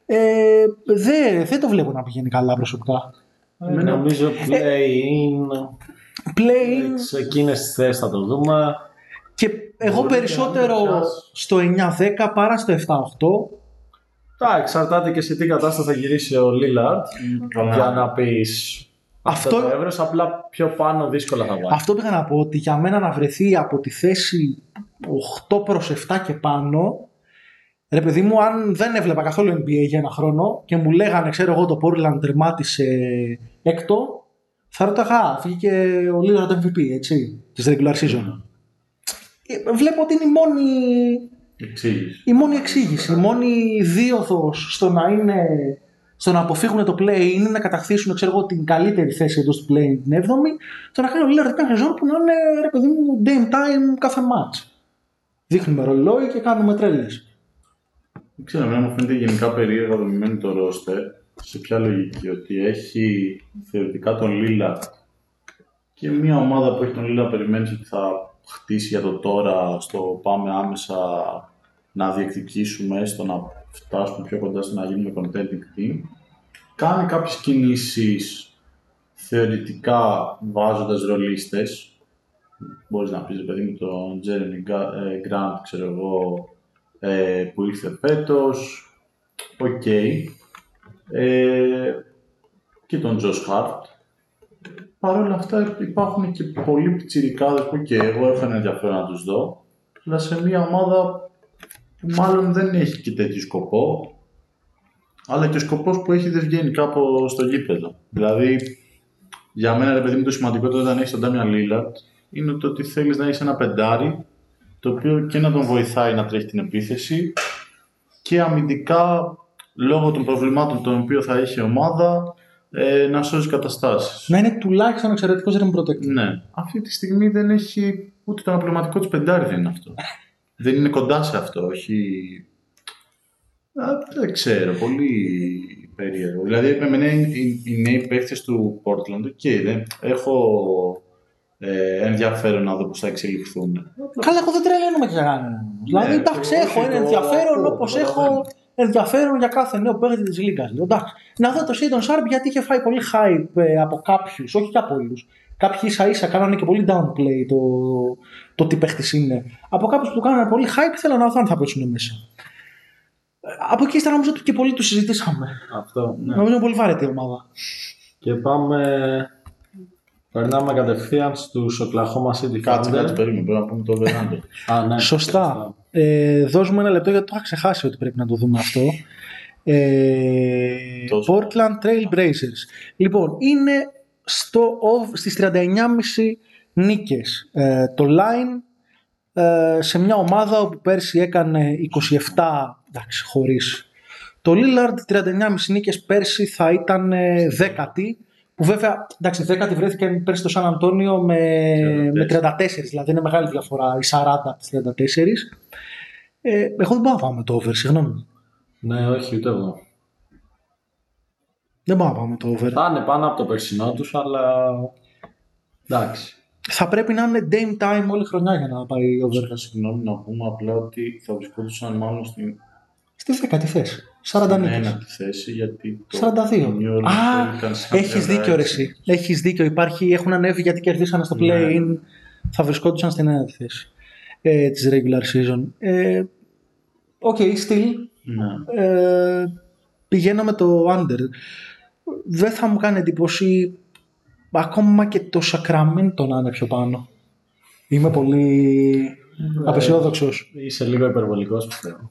Ε, δεν, δεν το βλέπω να πηγαίνει καλά προσωπικά. Ε, Νομίζω play-in. Play Σε εκείνες τις θέσεις θα το δούμε. και εγώ Μπορεί και περισσότερο να μην πιάσει. στο 9-10 παρά στο 7-8. Εντάξει, εξαρτάται και σε τι κατάσταση θα γυρίσει ο Λίλαρντ Καλά. για να πεις Αυτό- αυτό το εύρος, απλά πιο πάνω δύσκολα θα βάλει. Αυτό πήγα να πω ότι για μένα να βρεθεί από τη θέση 8 προς 7 και πάνω ρε παιδί μου αν δεν έβλεπα καθόλου NBA για ένα χρόνο και μου λέγανε ξέρω εγώ το Portland τερμάτισε έκτο θα ρώταγα «Α, βγήκε ο Lillard MVP έτσι της regular season. Ε, Βλέπω ότι είναι η μόνη, Εξήγηση. η μόνη εξήγηση, η μόνη δίωδος στο να είναι στο να αποφύγουν το play είναι να κατακτήσουν ξέρω εγώ, την καλύτερη θέση εντός του play την 7η, το να κάνει ο Lillard μια σεζόν που να είναι ρε παιδί μου game time κάθε match. Δείχνουμε ρολόι και κάνουμε τρέλες. Δεν ξέρω, εμένα μου φαίνεται γενικά περίεργα δομημένο το ρόστερ. Σε ποια λογική, ότι έχει θεωρητικά τον Λίλα και μια ομάδα που έχει τον Λίλα περιμένεις ότι θα χτίσει για το τώρα, στο πάμε άμεσα να διεκδικήσουμε, στο να φτάσουμε πιο κοντά στο να γίνουμε contending team. Κάνει κάποιες κινήσεις θεωρητικά βάζοντας ρολίστες. Μπορείς να πεις, ρε παιδί μου, τον Jeremy Ga- ε, Grant, ξέρω εγώ, ε, που ήρθε φέτος. Οκ. Ε, και τον Josh Hart. Παρ' όλα αυτά υπάρχουν και πολλοί πιτσιρικάδες που και εγώ έχω ένα ενδιαφέρον να τους δω. Αλλά σε μια ομάδα που μάλλον δεν έχει και τέτοιο σκοπό. Αλλά και ο σκοπός που έχει δεν βγαίνει κάπου στο γήπεδο. Δηλαδή, για μένα, ρε παιδί μου, το σημαντικότερο όταν έχεις τον Damian Lillard είναι το ότι θέλεις να έχεις ένα πεντάρι το οποίο και να τον βοηθάει να τρέχει την επίθεση και αμυντικά λόγω των προβλημάτων των οποίων θα έχει η ομάδα ε, να σώζει καταστάσεις. Να είναι τουλάχιστον εξαιρετικός rim protector. Ναι. Αυτή τη στιγμή δεν έχει ούτε το αναπληρωματικό της πεντάρι δεν είναι αυτό. δεν είναι κοντά σε αυτό, όχι... Α, δεν ξέρω, πολύ περίεργο. Δηλαδή, με μένα οι, οι, οι νέοι παίχτες του Portland, και δεν έχω ε, ενδιαφέρον να δω πώς θα εξελιχθούν. Καλά, εγώ δεν τρελαίνομαι και για κανέναν. Δηλαδή, εντάξει, εγώ έχω όχι, ένα το ενδιαφέρον ακούω, όπως καταλαβαίνω. έχω ενδιαφέρον για κάθε νέο παίκτη της Λίγκας. Εντάξει, να δω το Seaton Sharp γιατί είχε φάει πολύ hype ε, από κάποιους, όχι για πολλούς. Κάποιοι ίσα ίσα κάνανε και πολύ downplay το, το τι παίχτης είναι. Από κάποιου που του κάνανε πολύ hype θέλω να δω αν θα πέσουν μέσα. Ε, Από εκεί ύστερα νομίζω ότι και πολύ του συζητήσαμε. Αυτό. Ναι. Νομίζω είναι πολύ βαρετή η ομάδα. Και πάμε. Περνάμε κατευθείαν στους Oklahoma City Κάτσε, Thunder. κάτσε, περίμενε, πρέπει να πούμε το over Α, ναι. Σωστά. Ε, δώσουμε ένα λεπτό γιατί το είχα ξεχάσει ότι πρέπει να το δούμε αυτό. Ε, Τόσο. Portland Trail Blazers. Λοιπόν, είναι στο, ov- στις 39,5 νίκες. Ε, το line ε, σε μια ομάδα όπου πέρσι έκανε 27, εντάξει, χωρίς. Το Lillard 39,5 νίκες πέρσι θα ήταν ε, δέκατη, που βέβαια, εντάξει, δέκατη βρέθηκε πέρσι στο Σαν Αντώνιο με, με 34, δηλαδή είναι μεγάλη διαφορά, η 40 από τις 34. Ε, εγώ δεν μπορώ να πάω με το over, συγγνώμη. Ναι, όχι, ούτε εγώ. Δεν μπορώ να πάω με το over. Θα είναι πάνω από το περσινό τους, αλλά. Εντάξει. Θα πρέπει να είναι game time όλη χρονιά για να πάει over. Over. Συγγνώμη να πούμε απλά ότι θα βρισκόντουσαν μάλλον στην Στη δέκατη θέση. 40 νίκες. ένατη θέση γιατί το 42. New Orleans Α, ήταν σαν έχεις 36. δίκιο ρε εσύ. Έχεις δίκιο. Υπάρχει, έχουν ανέβει γιατί κερδίσανε στο play-in. Ναι. Θα βρισκόντουσαν στην ένατη θέση ε, της regular season. Ε, OK, still. Ναι. Ε, πηγαίνω με το under. Δεν θα μου κάνει εντύπωση ακόμα και το Sacramento να είναι πιο πάνω. Είμαι πολύ απαισιόδοξος. Είσαι λίγο υπερβολικός, πιστεύω.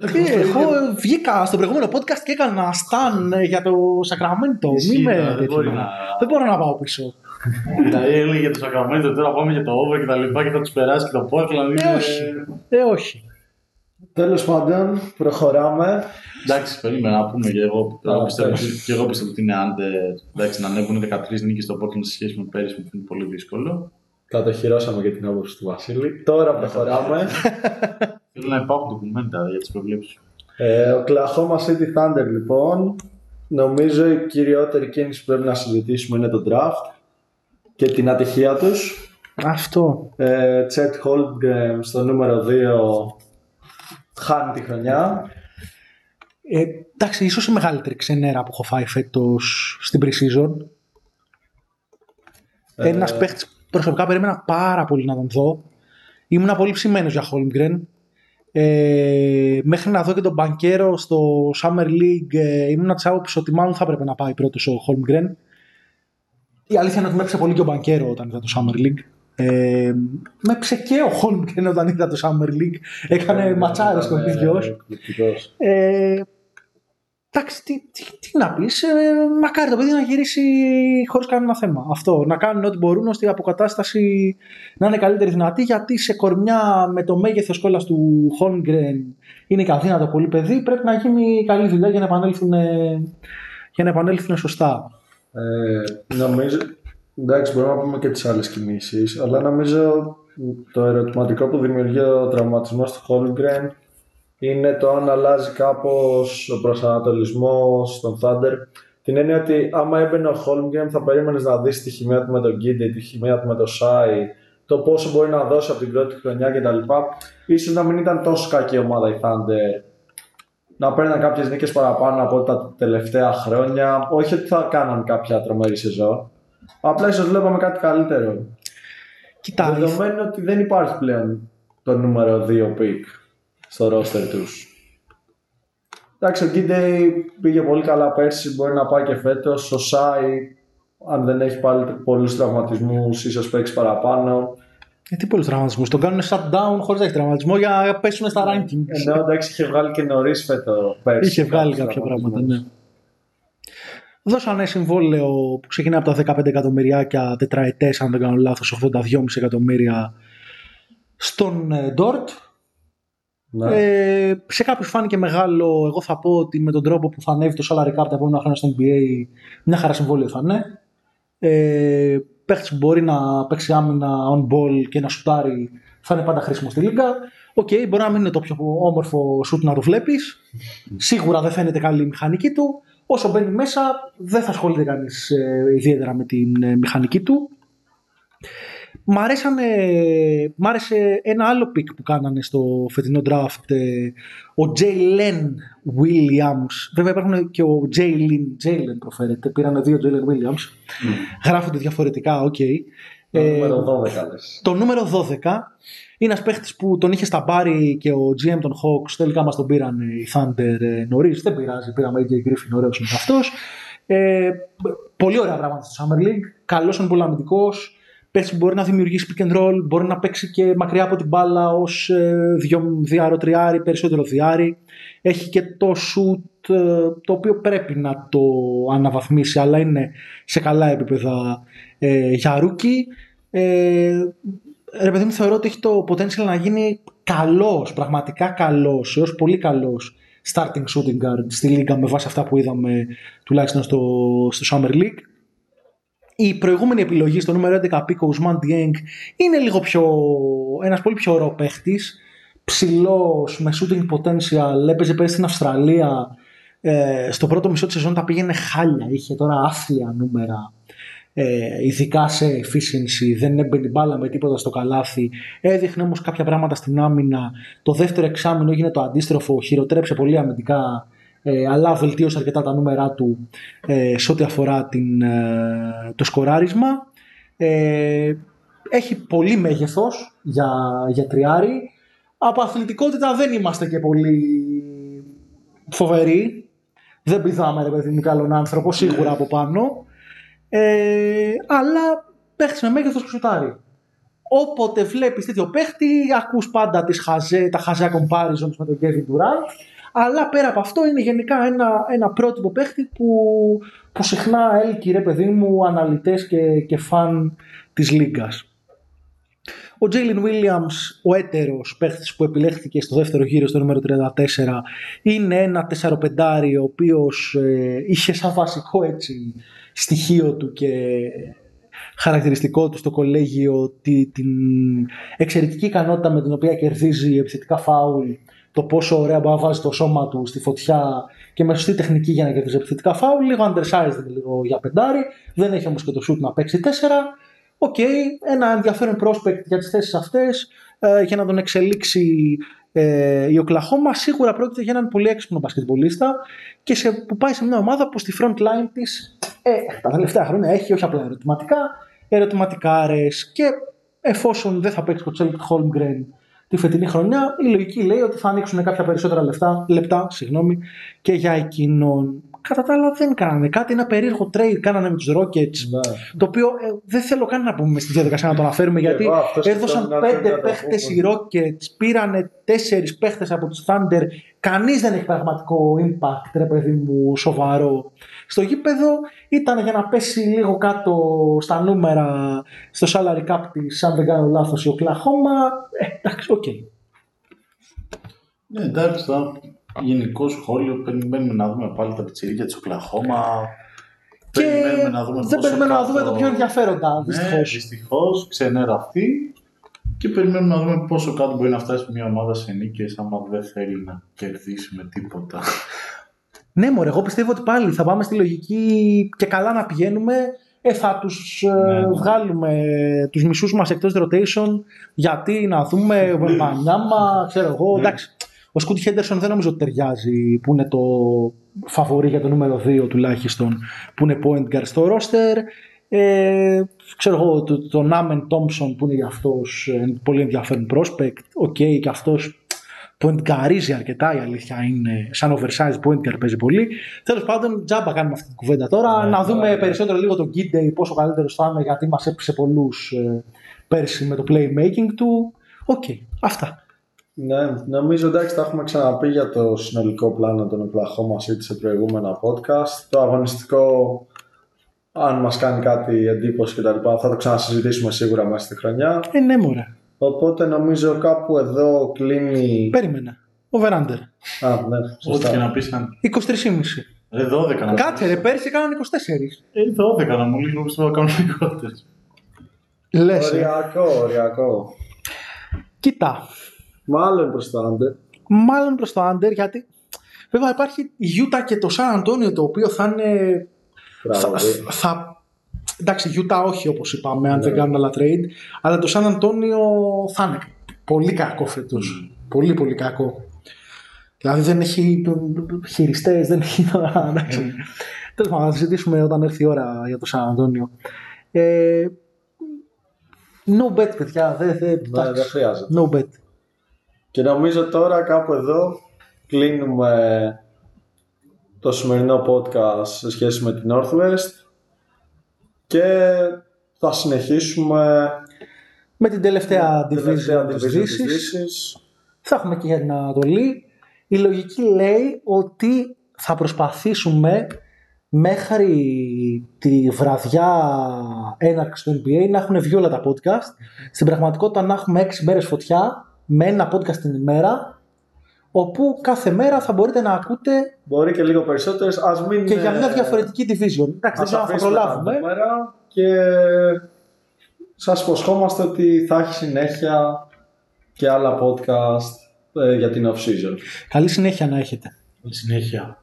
Ε, εγώ βγήκα στο προηγούμενο podcast και έκανα stan ε, για το Sacramento. Ισχύει, Μη με ναι, δεν τέτοιο. μπορεί να- Δεν μπορώ να πάω πίσω. Δηλαδή έλεγε για το Sacramento τώρα πάμε για το over και τα λοιπά και θα τους περάσει και το Portland. Ε, είναι- όχι. Ε, όχι. Τέλος πάντων, προχωράμε. Εντάξει, περίμενα να πούμε και εγώ, εγώ Α, πιστεύω, εντάξει. και εγώ πιστεύω ότι είναι under. Εντάξει, να ανέβουν 13 νίκες στο Portland σε σχέση με πέρυσι μου φαίνεται πολύ δύσκολο. Κατοχυρώσαμε και την άποψη του Βασίλη. Τώρα προχωράμε. Θέλω να υπάρχουν ντοκουμέντα για τις προβλέψεις σου. ε, ο Oklahoma City Thunder λοιπόν. Νομίζω η κυριότερη κίνηση που πρέπει να συζητήσουμε είναι το draft και την ατυχία τους. Αυτό. Ε, Chet Holmgren στο νούμερο 2 χάνει τη χρονιά. Ε, εντάξει, ίσως η μεγαλύτερη ξενέρα που έχω φάει φέτος στην pre-season. Ε, Ένας παίχτης που προσωπικά περίμενα πάρα πολύ να τον δω. Ήμουν πολύ ψημένος για Holmgren. Ε, μέχρι να δω και τον Μπανκέρο στο Summer League ε, ήμουν της άποψης ότι μάλλον θα έπρεπε να πάει πρώτος ο Holmgren. Η αλήθεια είναι ότι με έπαιξε πολύ και ο Μπανκέρο όταν είδα το Summer League. Ε, με έπαιξε και ο Holmgren όταν είδα το Summer League. Έκανε ματσάρες Ήταν, ο ίδιος. ε, εκπληκτικός. Ε, εντάξει, τι, τι, τι να πεις. Ε, μακάρι το παιδί να γυρίσει χωρίς κανένα θέμα. Αυτό. Να κάνουν ό,τι μπορούν ώστε η αποκατάσταση να είναι καλύτερη δυνατή. Γιατί σε κορμιά με το μέγεθος κόλλα του Holmgren είναι και αδύνατο πολύ παιδί. Πρέπει να γίνει καλή δουλειά για να επανέλθουν, ε, για να επανέλθουν σωστά. Ε, νομίζω, εντάξει μπορούμε να πούμε και τις άλλες κινήσεις, αλλά νομίζω το ερωτηματικό που δημιουργεί ο τραυματισμός του Holmgren είναι το αν αλλάζει κάπως ο προσανατολισμός των Thunder. Την έννοια ότι άμα έμπαινε ο Holmgren θα περίμενες να δεις τη χημεία του με τον Γκίντε, τη χημεία του με τον Σάι, το πόσο μπορεί να δώσει από την πρώτη χρονιά κτλ. Ίσως να μην ήταν τόσο κακή ομάδα η Thunder να παίρναν κάποιες νίκες παραπάνω από τα τελευταία χρόνια. Όχι ότι θα κάναν κάποια τρομερή σεζόν. Απλά ίσως βλέπαμε κάτι καλύτερο. Κοιτά, Δεδομένου ότι δεν υπάρχει πλέον το νούμερο 2 pick στο roster τους. Εντάξει, ο Γκίντεϊ πήγε πολύ καλά πέρσι, μπορεί να πάει και φέτος. Ο Σάι, αν δεν έχει πάλι πολλούς τραυματισμούς, ίσως παίξει παραπάνω. ε, τι πολλούς τραυματισμούς; Τον κάνουν shutdown χωρίς να έχει τραυματισμό για να πέσουν στα rankings. Ενώ εντάξει, είχε βγάλει και νωρίς φέτο πέρσι. Είχε βγάλει κάποιους κάποια πράγματα, τραυματισμούς. ναι. Δώσανε συμβόλαιο που ξεκινάει από τα 15 εκατομμυριάκια τετραετές, αν δεν κάνω λάθος, 82,5 εκατομμύρια στον ε, Ντόρτ. Ναι. Ε, σε κάποιους φάνηκε μεγάλο, εγώ θα πω ότι με τον τρόπο που θα ανέβει το salary cap τα επόμενα χρόνια στο NBA, μια χαρά συμβόλαιο θα είναι. Ε, παίχτης που μπορεί να παίξει άμυνα on ball και να σουτάρει θα είναι πάντα χρήσιμο στη λίγα. Οκ, μπορεί να μην είναι το πιο όμορφο σουτ να το βλέπεις. Σίγουρα δεν φαίνεται καλή η μηχανική του. Όσο μπαίνει μέσα, δεν θα ασχολείται κανείς ε, ιδιαίτερα με τη ε, μηχανική του. Μ' αρέσανε, μ' άρεσε ένα άλλο pick που κάνανε στο φετινό draft. ε, ο Jalen Williams. Βέβαια υπάρχουν και ο Jalen, Jalen προφέρεται. Πήρανε δύο Jalen Williams. Γράφονται διαφορετικά, οκ. Το Ε, νούμερο 12 λες. το νούμερο 12 είναι ένας παίχτης που τον είχε στα μπάρι και ο GM των Hawks. Τελικά μας τον πήραν οι Thunder ε, νωρίς. Δεν πειράζει, πήραμε AJ Griffin, ωραίος είναι αυτός. Ε, πολύ ωραία πράγματα στο Summer League. Καλός είναι πολύ αμυντικός. Παίχτης που μπορεί να δημιουργήσει pick and roll, μπορεί να παίξει και μακριά από την μπάλα ως ε, δυο- δυάρο τριάρι, περισσότερο δυάρι. Έχει και το σουτ ε, το οποίο πρέπει να το αναβαθμίσει, αλλά είναι σε καλά επίπεδα ε, για rookie. Ε, ρε παιδί μου, θεωρώ ότι έχει το potential να γίνει καλός, πραγματικά καλός, έως πολύ καλός starting shooting guard στη λίγα με βάση αυτά που είδαμε τουλάχιστον στο, στο Summer League. Η προηγούμενη επιλογή στο νούμερο 11 πίκο ο Ουσμάν Dieng είναι λίγο πιο, ένας πολύ πιο ωραίο παίχτης, ψηλός, με shooting potential, έπαιζε πέρυσι στην Αυστραλία, ε, στο πρώτο μισό της σεζόν τα πήγαινε χάλια, είχε τώρα άθλια νούμερα, ε, ειδικά σε efficiency, δεν έμπαινε μπάλα με τίποτα στο καλάθι. Έδειχνε όμως κάποια πράγματα στην άμυνα. Το δεύτερο εξάμεινο έγινε το αντίστροφο, χειροτρέψε πολύ αμυντικά, ε, αλλά βελτίωσε αρκετά τα νούμερά του ε, σε ό,τι αφορά την, ε, το σκοράρισμα. Ε, έχει πολύ μέγεθος για, για τριάρι. Από αθλητικότητα δεν είμαστε και πολύ φοβεροί. Δεν πηδάμε ρε παιδί μου καλόν άνθρωπο, σίγουρα από πάνω. Ε, αλλά παίχτη με μέγεθος και σουτάρει. Όποτε βλέπεις τέτοιο παίχτη, ακούς πάντα τις χαζέ, τα χαζά comparisons με τον Kevin Durant. Αλλά πέρα από αυτό είναι γενικά ένα, ένα πρότυπο παίχτη που, που συχνά έλκει ρε παιδί μου αναλυτές και, και φαν της λίγκας. Ο Τζέιλιν Williams, ο έτερος παίχτης που επιλέχθηκε στο δεύτερο γύρο στο νούμερο 34, είναι ένα 4-5 ο οποίος ε, είχε σαν βασικό έτσι, στοιχείο του και χαρακτηριστικό του στο κολέγιο τη, την εξαιρετική ικανότητα με την οποία κερδίζει επιθετικά φάουλ το πόσο ωραία μπορεί να βάζει το σώμα του στη φωτιά και με σωστή τεχνική για να κερδίζει επιθετικά φάουλ. Λίγο undersized λίγο για πεντάρι. Δεν έχει όμως και το σουτ να παίξει τέσσερα. OK, okay, ένα ενδιαφέρον prospect για τις θέσεις αυτές ε, για να τον εξελίξει ε, η Οκλαχώμα. Σίγουρα πρόκειται για έναν πολύ έξυπνο μπασκετμπολίστα και σε, που πάει σε μια ομάδα που στη front line της ε, τα τελευταία χρόνια έχει όχι απλά ερωτηματικά, ερωτηματικάρες και εφόσον δεν θα παίξει ο Chet Holmgren τη φετινή χρονιά, η λογική λέει ότι θα ανοίξουν κάποια περισσότερα λεφτά, λεπτά συγγνώμη, και για εκείνον. Κατά τα άλλα δεν κάνανε κάτι, ένα περίεργο trade κάνανε με τους Rockets, Ναι. το οποίο ε, δεν θέλω καν να πούμε στη διαδικασία να το αναφέρουμε, γιατί εγώ αυτός έδωσαν σκεφτόμουν να πέντε το παίχτες πω. οι Rockets, πήρανε τέσσερις παίχτες από τους Thunder, κανείς δεν έχει πραγματικό impact, ρε παιδί μου, σοβαρό. Στο γήπεδο ήταν για να πέσει λίγο κάτω στα νούμερα στο salary cap της, αν δεν κάνω λάθος, η Οκλαχώμα. Ε, εντάξει, οκ. Ναι, εντάξει, τώρα γενικό σχόλιο περιμένουμε να δούμε πάλι τα πιτσιρίκια της Οκλαχώμα. Και Περιμένουμε να δούμε δεν πόσο περιμένουμε να κάτω- δούμε το πιο ενδιαφέροντα, Ναι, δυστυχώς. δυστυχώς, ξενέρα αυτή. Και περιμένουμε να δούμε πόσο κάτω μπορεί να φτάσει μια ομάδα σε νίκες άμα δεν θέλει να κερδίσει με τίποτα. Ναι, μωρέ, εγώ πιστεύω ότι πάλι θα πάμε στη λογική και καλά να πηγαίνουμε. Ε, θα τους ε, Ναι, ναι. βγάλουμε τους μισούς μας εκτός rotation γιατί να δούμε Wembanyama, ξέρω εγώ, Ναι. εντάξει. Ο Scoot Henderson δεν νομίζω ότι ταιριάζει που είναι το φαβορή για το νούμερο 2 τουλάχιστον που είναι point guard στο roster. Ε, ξέρω εγώ, το- τον Amen Thompson που είναι για αυτός ε, πολύ ενδιαφέρον prospect. OK, και αυτός point guard ίζει αρκετά η αλήθεια είναι. Σαν oversized point guard παίζει πολύ. Τέλος πάντων, τζάμπα κάνουμε αυτή την κουβέντα τώρα. Ναι, να ναι, δούμε ναι. περισσότερο λίγο τον Giddey πόσο καλύτερος θα είναι γιατί μας έπεισε πολλούς πέρσι με το playmaking του. Οκ, αυτά. Ναι, νομίζω εντάξει τα έχουμε ξαναπεί για το συνολικό πλάνο των Oklahoma City σε προηγούμενα podcast. Το αγωνιστικό, αν μας κάνει κάτι εντύπωση και τα λοιπά, θα το ξανασυζητήσουμε σίγουρα μέσα στη χρονιά. Ε, ναι, μωρέ. Οπότε νομίζω κάπου εδώ κλείνει... Περίμενα. Over under. Α, ναι, Ό,τι σωστά. και να πεις αν... 23,5. Ε, 12 να Κάτσε ρε, πέρσι έκαναν 24. Ε, 12 να μου λίγο πιστεύω να κάνουν λιγότερες. Λες, ε. Οριακό, οριακό. Κοίτα, Μάλλον προς το under. μάλλον προς το under γιατί βέβαια υπάρχει η Utah και το San Antonio το οποίο θα είναι θα, Μπράβο, ε. θα, εντάξει, Utah όχι όπως είπαμε, αν δεν κάνουν άλλα trade, αλλά το San Antonio θα είναι πολύ κακό φέτος. Πολύ, πολύ κακό. Δηλαδή δεν έχει χειριστές, δεν έχει. εντάξει. Τέλος πάντων, θα συζητήσουμε όταν έρθει η ώρα για το San Antonio. Ε, no bet, παιδιά. Δεν, δεν, Ναι, εντάξει. δεν χρειάζεται. no bet. Και νομίζω τώρα κάπου εδώ κλείνουμε το σημερινό podcast σε σχέση με την Northwest και θα συνεχίσουμε Με την τελευταία την τελευταία division της division της Δύσης. Δύσης. θα έχουμε και για την Ανατολή. Η λογική λέει ότι θα προσπαθήσουμε μέχρι τη βραδιά έναρξης του NBA να έχουν βγει όλα τα podcast. Στην πραγματικότητα να έχουμε 6 μέρες φωτιά με ένα podcast την ημέρα όπου κάθε μέρα θα μπορείτε να ακούτε Μπορεί και λίγο περισσότερες. Ας μην, και για μια ε, διαφορετική division. Εντάξει, δεν ας ξέρω αν θα αφήσουμε τα προλάβουμε. νούμερα και σας υποσχόμαστε ότι θα έχει συνέχεια και άλλα podcast ε, για την off-season. Καλή συνέχεια να έχετε. Συνέχεια.